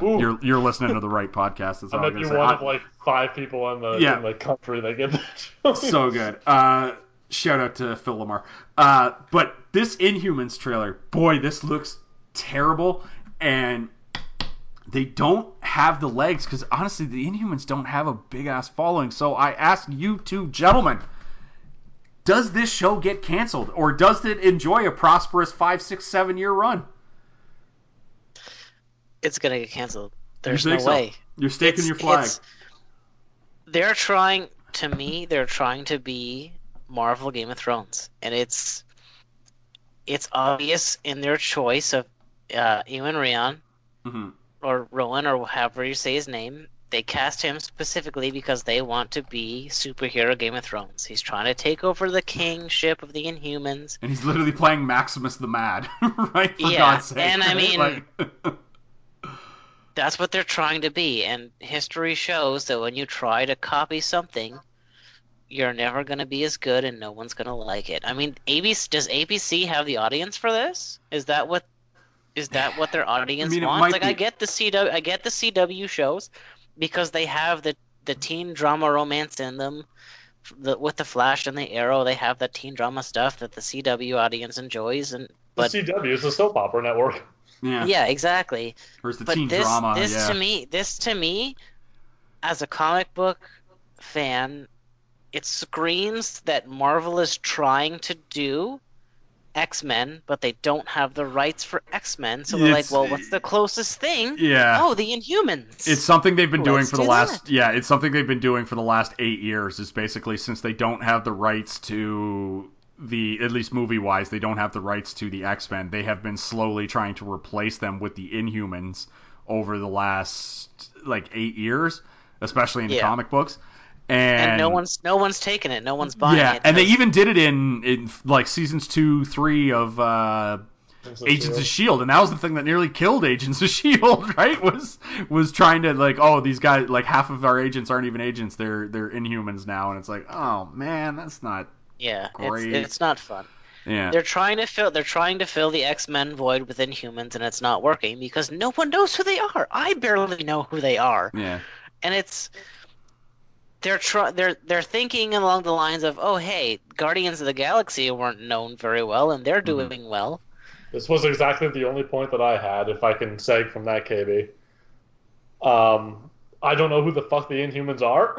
Ooh, you're you're listening to the right podcast. That's I all I'm bet gonna say. one I- of like five people in the Yeah. in the country that get that. so good. Uh, shout out to Phil LaMarr. Uh, but this Inhumans trailer, boy, this looks terrible, and they don't have the legs because honestly, the Inhumans don't have a big ass following. So I ask you two gentlemen. Does this show get canceled, or does it enjoy a prosperous five, six, seven year run? It's gonna get canceled. There's no so? way. You're staking It's- your flag. They're trying to me. They're trying to be Marvel Game of Thrones, and it's it's obvious in their choice of uh, Iwan Rheon Mhm. or Rowan or however you say his name. They cast him specifically because they want to be superhero Game of Thrones. He's trying to take over the kingship of the Inhumans. And he's literally playing Maximus the Mad, right? For Yeah, God's sake. and I mean- Like- That's what they're trying to be, and history shows that when you try to copy something, you're never going to be as good, and no one's going to like it. I mean, ABC does ABC have the audience for this? Is that what is that what their audience mean, wants? might Like, I get the CW, I get the CW shows because they have the the teen drama romance in them. The, with the Flash and the Arrow, they have that teen drama stuff that the CW audience enjoys, and but the CW is a soap opera network. yeah. yeah, exactly Where's the but teen this drama? this yeah. to me this to me as a comic book fan it screams that marvel is trying to do x-men but they don't have the rights for x-men so they're like well what's the closest thing yeah. oh the inhumans It's something they've been doing Let's for the do last yeah, it's something they've been doing for the last 8 years is basically since they don't have the rights to the at least movie wise, they don't have the rights to the X-Men. They have been slowly trying to replace them with the Inhumans over the last like 8 years, especially in Yeah. comic books. And, and no one's no one's taking it no one's buying yeah, it and they even did it in in like seasons 2, 3 of uh Agents of Shield, and that was the thing that nearly killed Agents of Shield, right? Was was trying to like, oh, these guys, like half of our agents aren't even agents; they're they're Inhumans now, and it's like, oh man, that's not, yeah great. it's, it's not fun yeah, they're trying to fill they're trying to fill the X-Men void with Inhumans and it's not working because no one knows who they are. I barely know who they are. yeah, And it's they're try- they're they're thinking along the lines of, oh hey, Guardians of the Galaxy weren't known very well, and they're Mm-hmm. doing well. This was exactly the only point that I had, if I can seg from that, KB. Um, I don't know who the fuck the Inhumans are.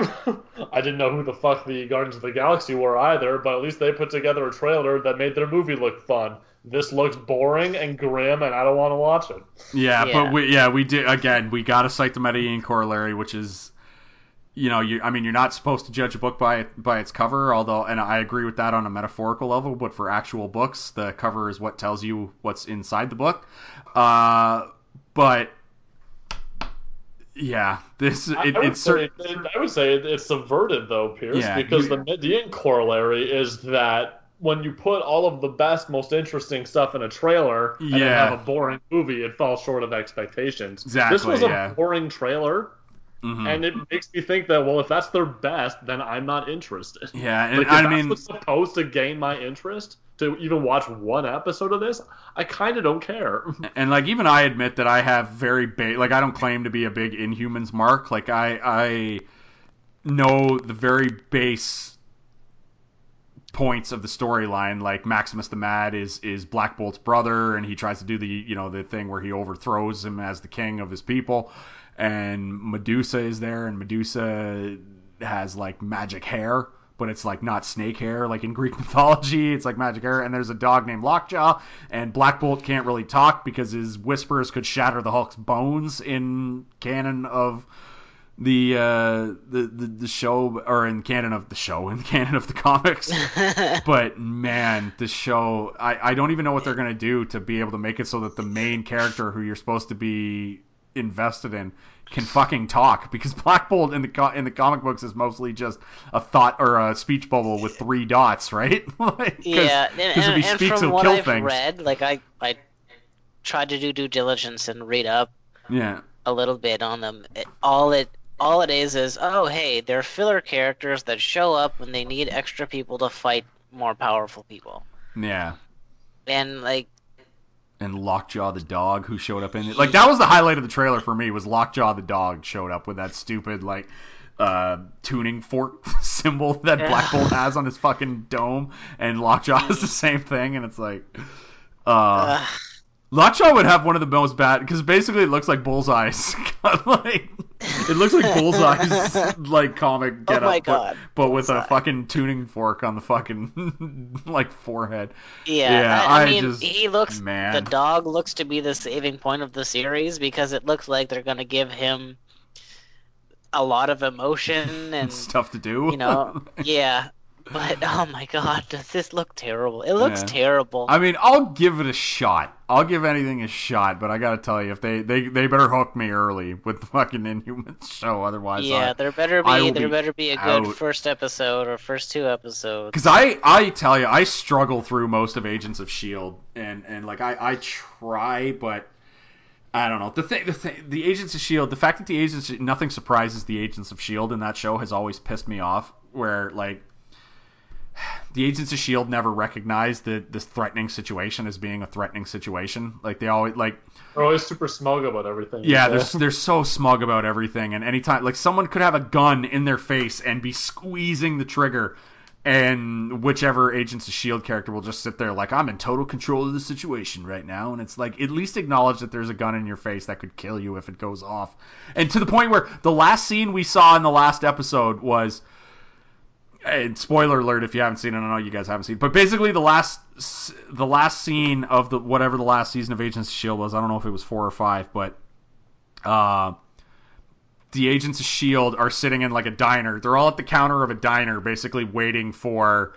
I didn't know who the fuck the Guardians of the Galaxy were either, but at least they put together a trailer that made their movie look fun. This looks boring and grim, and I don't want to watch it. Yeah, Yeah. but we yeah we did again. We got to cite the Medellin corollary, which is, you know, you I mean you're not supposed to judge a book by by its cover, although and I agree with that on a metaphorical level. But for actual books, the cover is what tells you what's inside the book. Uh, but yeah, this it, I, would it's say, cer- it, I would say it, it's subverted though, Pierce, Yeah, because you- the Median corollary is that when you put all of the best, most interesting stuff in a trailer and Yeah. have a boring movie, it falls short of expectations. Exactly. this was a yeah. boring trailer, mhm. and it makes me think that well, if that's their best, then I'm not interested. yeah, and Like, if I that's mean what's supposed to gain my interest to even watch one episode of this, I kind of don't care. and like even I admit that I have very ba- like I don't claim to be a big Inhumans mark. Like I I know the very base points of the storyline. Like Maximus the Mad is is Black Bolt's brother, and he tries to do the you know the thing where he overthrows him as the king of his people. And Medusa is there, and Medusa has like magic hair. But it's like not snake hair, like in Greek mythology. It's like magic hair, and there's a dog named Lockjaw, and Black Bolt can't really talk because his whispers could shatter the Hulk's bones in canon of the uh, the, the the show, or in canon of the show, in canon of the comics. but man, the show, I I don't even know what they're gonna do to be able to make it so that the main character who you're supposed to be invested in can fucking talk because Black Bolt in the co- in the comic books is mostly just a thought or a speech bubble with three dots, right? Like, 'cause- yeah, and, if and, speaks, from what kill I've things. read, like I I tried to do due diligence and read up Yeah. a little bit on them. It, all it all it is is oh hey, they're filler characters that show up when they need extra people to fight more powerful people, Yeah. and like and Lockjaw the dog who showed up in it. Like that was the highlight of the trailer for me was Lockjaw the dog showed up with that stupid like uh tuning fork symbol that Black Bolt has on his fucking dome and Lockjaw has the same thing and it's like uh, Lockjaw would have one of the most bad because basically it looks like Bullseye's like it looks like Bullseye's like comic get Oh up but, but with a fucking tuning fork on the fucking like forehead. yeah, Yeah, I, I I mean just- he looks man. the dog looks to be the saving point of the series because it looks like they're gonna give him a lot of emotion and stuff to do. you know yeah but oh my god does this look terrible it looks Yeah. terrible I mean, I'll give it a shot. I'll give anything a shot, but I gotta tell you, if they they, they better hook me early with the fucking Inhumans show, otherwise, yeah there better be there be better be a good out. first episode or first two episodes because I I tell you, I struggle through most of Agents of Shield, and and like I I try, but. I don't know. The thing, the thing, the Agents of Shield. The fact that the Agents, nothing surprises the Agents of Shield in that show has always pissed me off. Where like, the Agents of Shield never recognized the this threatening situation as being a threatening situation. Like they always like, They're always super smug about everything. yeah, they're they're so smug about everything. And anytime, like someone could have a gun in their face and be squeezing the trigger, and whichever Agents of Shield character will just sit there like, I'm in total control of the situation right now. And it's like, at least acknowledge that there's a gun in your face that could kill you if it goes off. And to the point where the last scene we saw in the last episode was. And spoiler alert if you haven't seen it, I know you guys haven't seen it, but basically the last the last scene of the whatever the last season of Agents of Shield was, I don't know if it was four or five, but uh, the Agents of Shield are sitting in like a diner. They're all at the counter of a diner, basically waiting for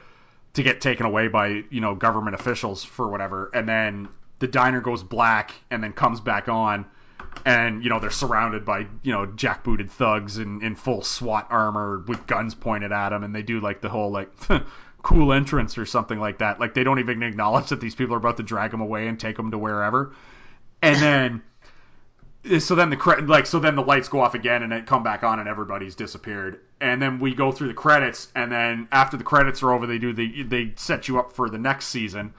to get taken away by you know government officials for whatever, and then the diner goes black and then comes back on, and you know they're surrounded by you know jackbooted thugs in, in full SWAT armor with guns pointed at them, and they do like the whole like cool entrance or something like that. Like they don't even acknowledge that these people are about to drag them away and take them to wherever, and then. Eh, so then the like so then the lights go off again and then come back on and everybody's disappeared and then we go through the credits and then after the credits are over they do the they set you up for the next season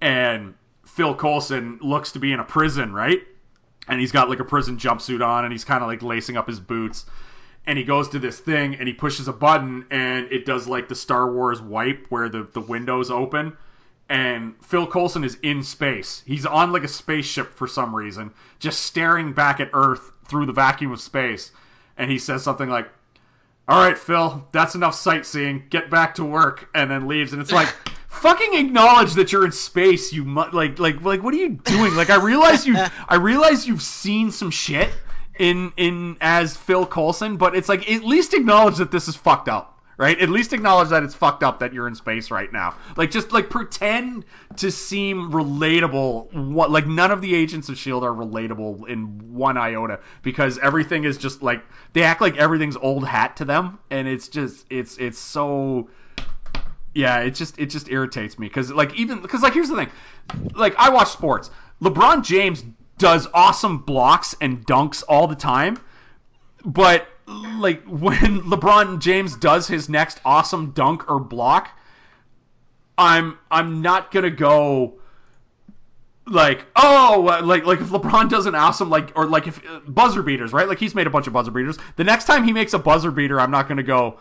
and Phil Coulson looks to be in a prison right and he's got like a prison jumpsuit on and he's kind of like lacing up his boots and he goes to this thing and he pushes a button and it does like the Star Wars wipe where the the windows open and Phil Coulson is in space. He's on like a spaceship for some reason, just staring back at Earth through the vacuum of space. And he says something like, "All right, Phil, that's enough sightseeing. Get back to work." And then leaves. And it's like, fucking acknowledge that you're in space. You mu- like like like what are you doing? Like I realize you I realize you've seen some shit in in as Phil Coulson, but it's like at least acknowledge that this is fucked up right? At least acknowledge that it's fucked up that you're in space right now. Like just like pretend to seem relatable. What like none of the agents of Shield are relatable in one iota because everything is just like they act like everything's old hat to them, and it's just it's it's so. Yeah, it just it just irritates me because like even because like here's the thing, like I watch sports. LeBron James does awesome blocks and dunks all the time, but like when LeBron James does his next awesome dunk or block, I'm I'm not gonna go like oh like like if LeBron does an awesome like or like if uh, buzzer beaters right like he's made a bunch of buzzer beaters. The next time he makes a buzzer beater, I'm not gonna go.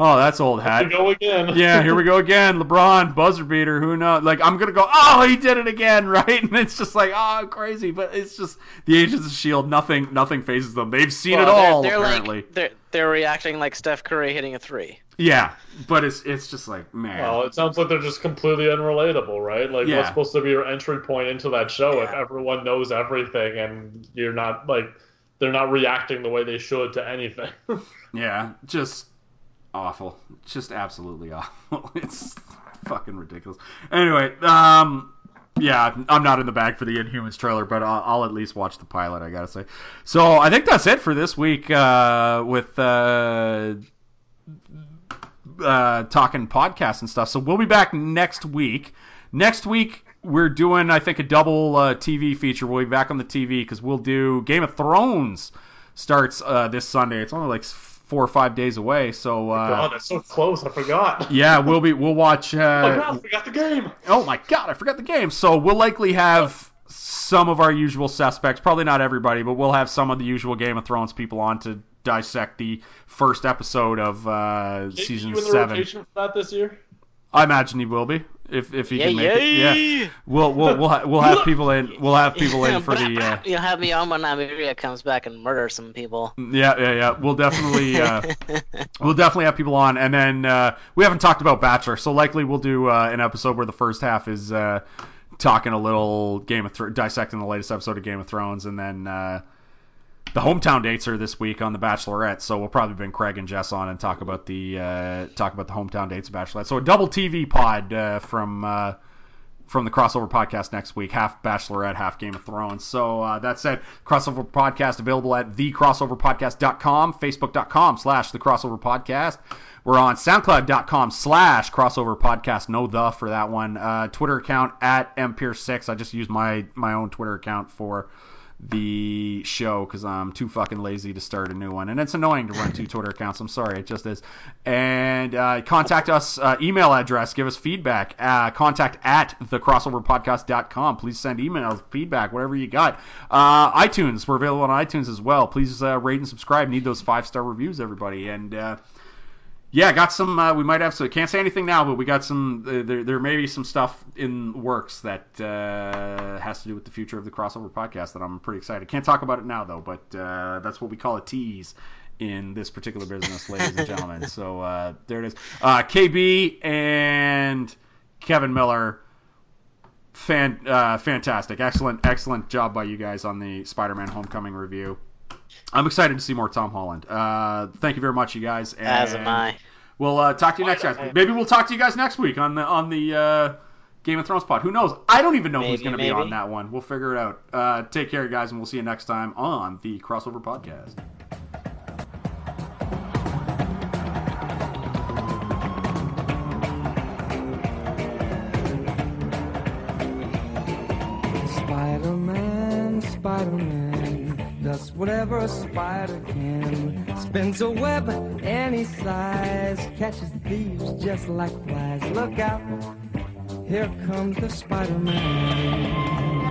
Oh, that's old Here hat. we go again. Yeah, here we go again. LeBron buzzer beater. Who knows? Like I'm gonna go. Oh, he did it again, right? And it's just like oh, crazy. But it's just the Agents of Shield. Nothing, nothing phases them. They've seen Well, it all they're, they're apparently. like they're they're reacting like Steph Curry hitting a three. Yeah, but it's it's just like man. Well, it sounds like they're just completely unrelatable, right? Like, Yeah. what's supposed to be your entry point into that show if everyone knows everything and you're not like they're not reacting the way they should to anything? Yeah, just awful. Just absolutely awful. It's fucking ridiculous. Anyway, um, yeah, I'm not in the bag for the Inhumans trailer, but I'll, I'll at least watch the pilot. I gotta say. So I think that's it for this week uh, with. Uh, uh, talking podcasts and stuff. So we'll be back next week. Next week we're doing, I think, a double uh, TV feature. We'll be back on the TV because we'll do Game of Thrones starts uh, this Sunday. It's only like four or five days away. So uh, God, that's so close. I forgot. yeah, we'll be we'll watch. Oh Uh, God, I forgot the game. oh my god, I forgot the game. So we'll likely have some of our usual suspects. Probably not everybody, but we'll have some of the usual Game of Thrones people on to dissect the first episode of uh, season you in the seven. rotation for that this year? I imagine he will be if if he Yeah, can make it. yeah. We'll we'll we'll, ha- we'll have people in. We'll have people in for the. Uh, You'll have me on when Nymeria comes back and murder some people. yeah, yeah, yeah. We'll definitely uh, we'll definitely have people on, and then uh, we haven't talked about Bachelor, so likely we'll do uh, an episode where the first half is uh, talking a little Game of Thrones, dissecting the latest episode of Game of Thrones, and then uh, the hometown dates are this week on the Bachelorette, so we'll probably bring Craig and Jess on and talk about the uh, talk about the hometown dates of Bachelorette. So a double TV pod uh, from. Uh, from the crossover podcast next week, half Bachelorette, half Game of Thrones. So uh, that said, crossover podcast available at thecrossoverpodcast.com, facebook.com slash the crossover podcast. We're on soundcloud.com slash crossover podcast, no the for that one. Uh, Twitter account at mpeer6. I just used my, my own Twitter account for the show because I'm too fucking lazy to start a new one. And it's annoying to run two Twitter accounts. I'm sorry, it just is. And uh, contact us, uh, email address, give us feedback. Uh, contact at thecrossoverpodcast.com. Please send emails, feedback, whatever you got. Uh, iTunes, we're available on iTunes as well. Please uh, rate and subscribe. Need those five star reviews, everybody. And uh, yeah, got some. Uh, we might have some. Can't say anything now, but we got some. Uh, there, there may be some stuff in works that uh, has to do with the future of the crossover podcast that I'm pretty excited. Can't talk about it now though, but uh, that's what we call a tease in this particular business, ladies and gentlemen. So uh, there it is. Uh, KB and Kevin Miller. Fan, uh, fantastic, excellent, excellent job by you guys on the Spider-Man Homecoming review. I'm excited to see more Tom Holland. Uh, thank you very much, you guys. And As am I. We'll uh, talk to you next time. Maybe we'll talk to you guys next week on the on the uh, Game of Thrones pod. Who knows? I don't even know who's going to be on that one. We'll figure it out. Uh, take care, guys, and we'll see you next time on the Crossover Podcast. Spider-Man, Spider-Man does whatever a spider can. Spins a web any size, catches thieves just like flies. Look out, here comes the Spider-Man.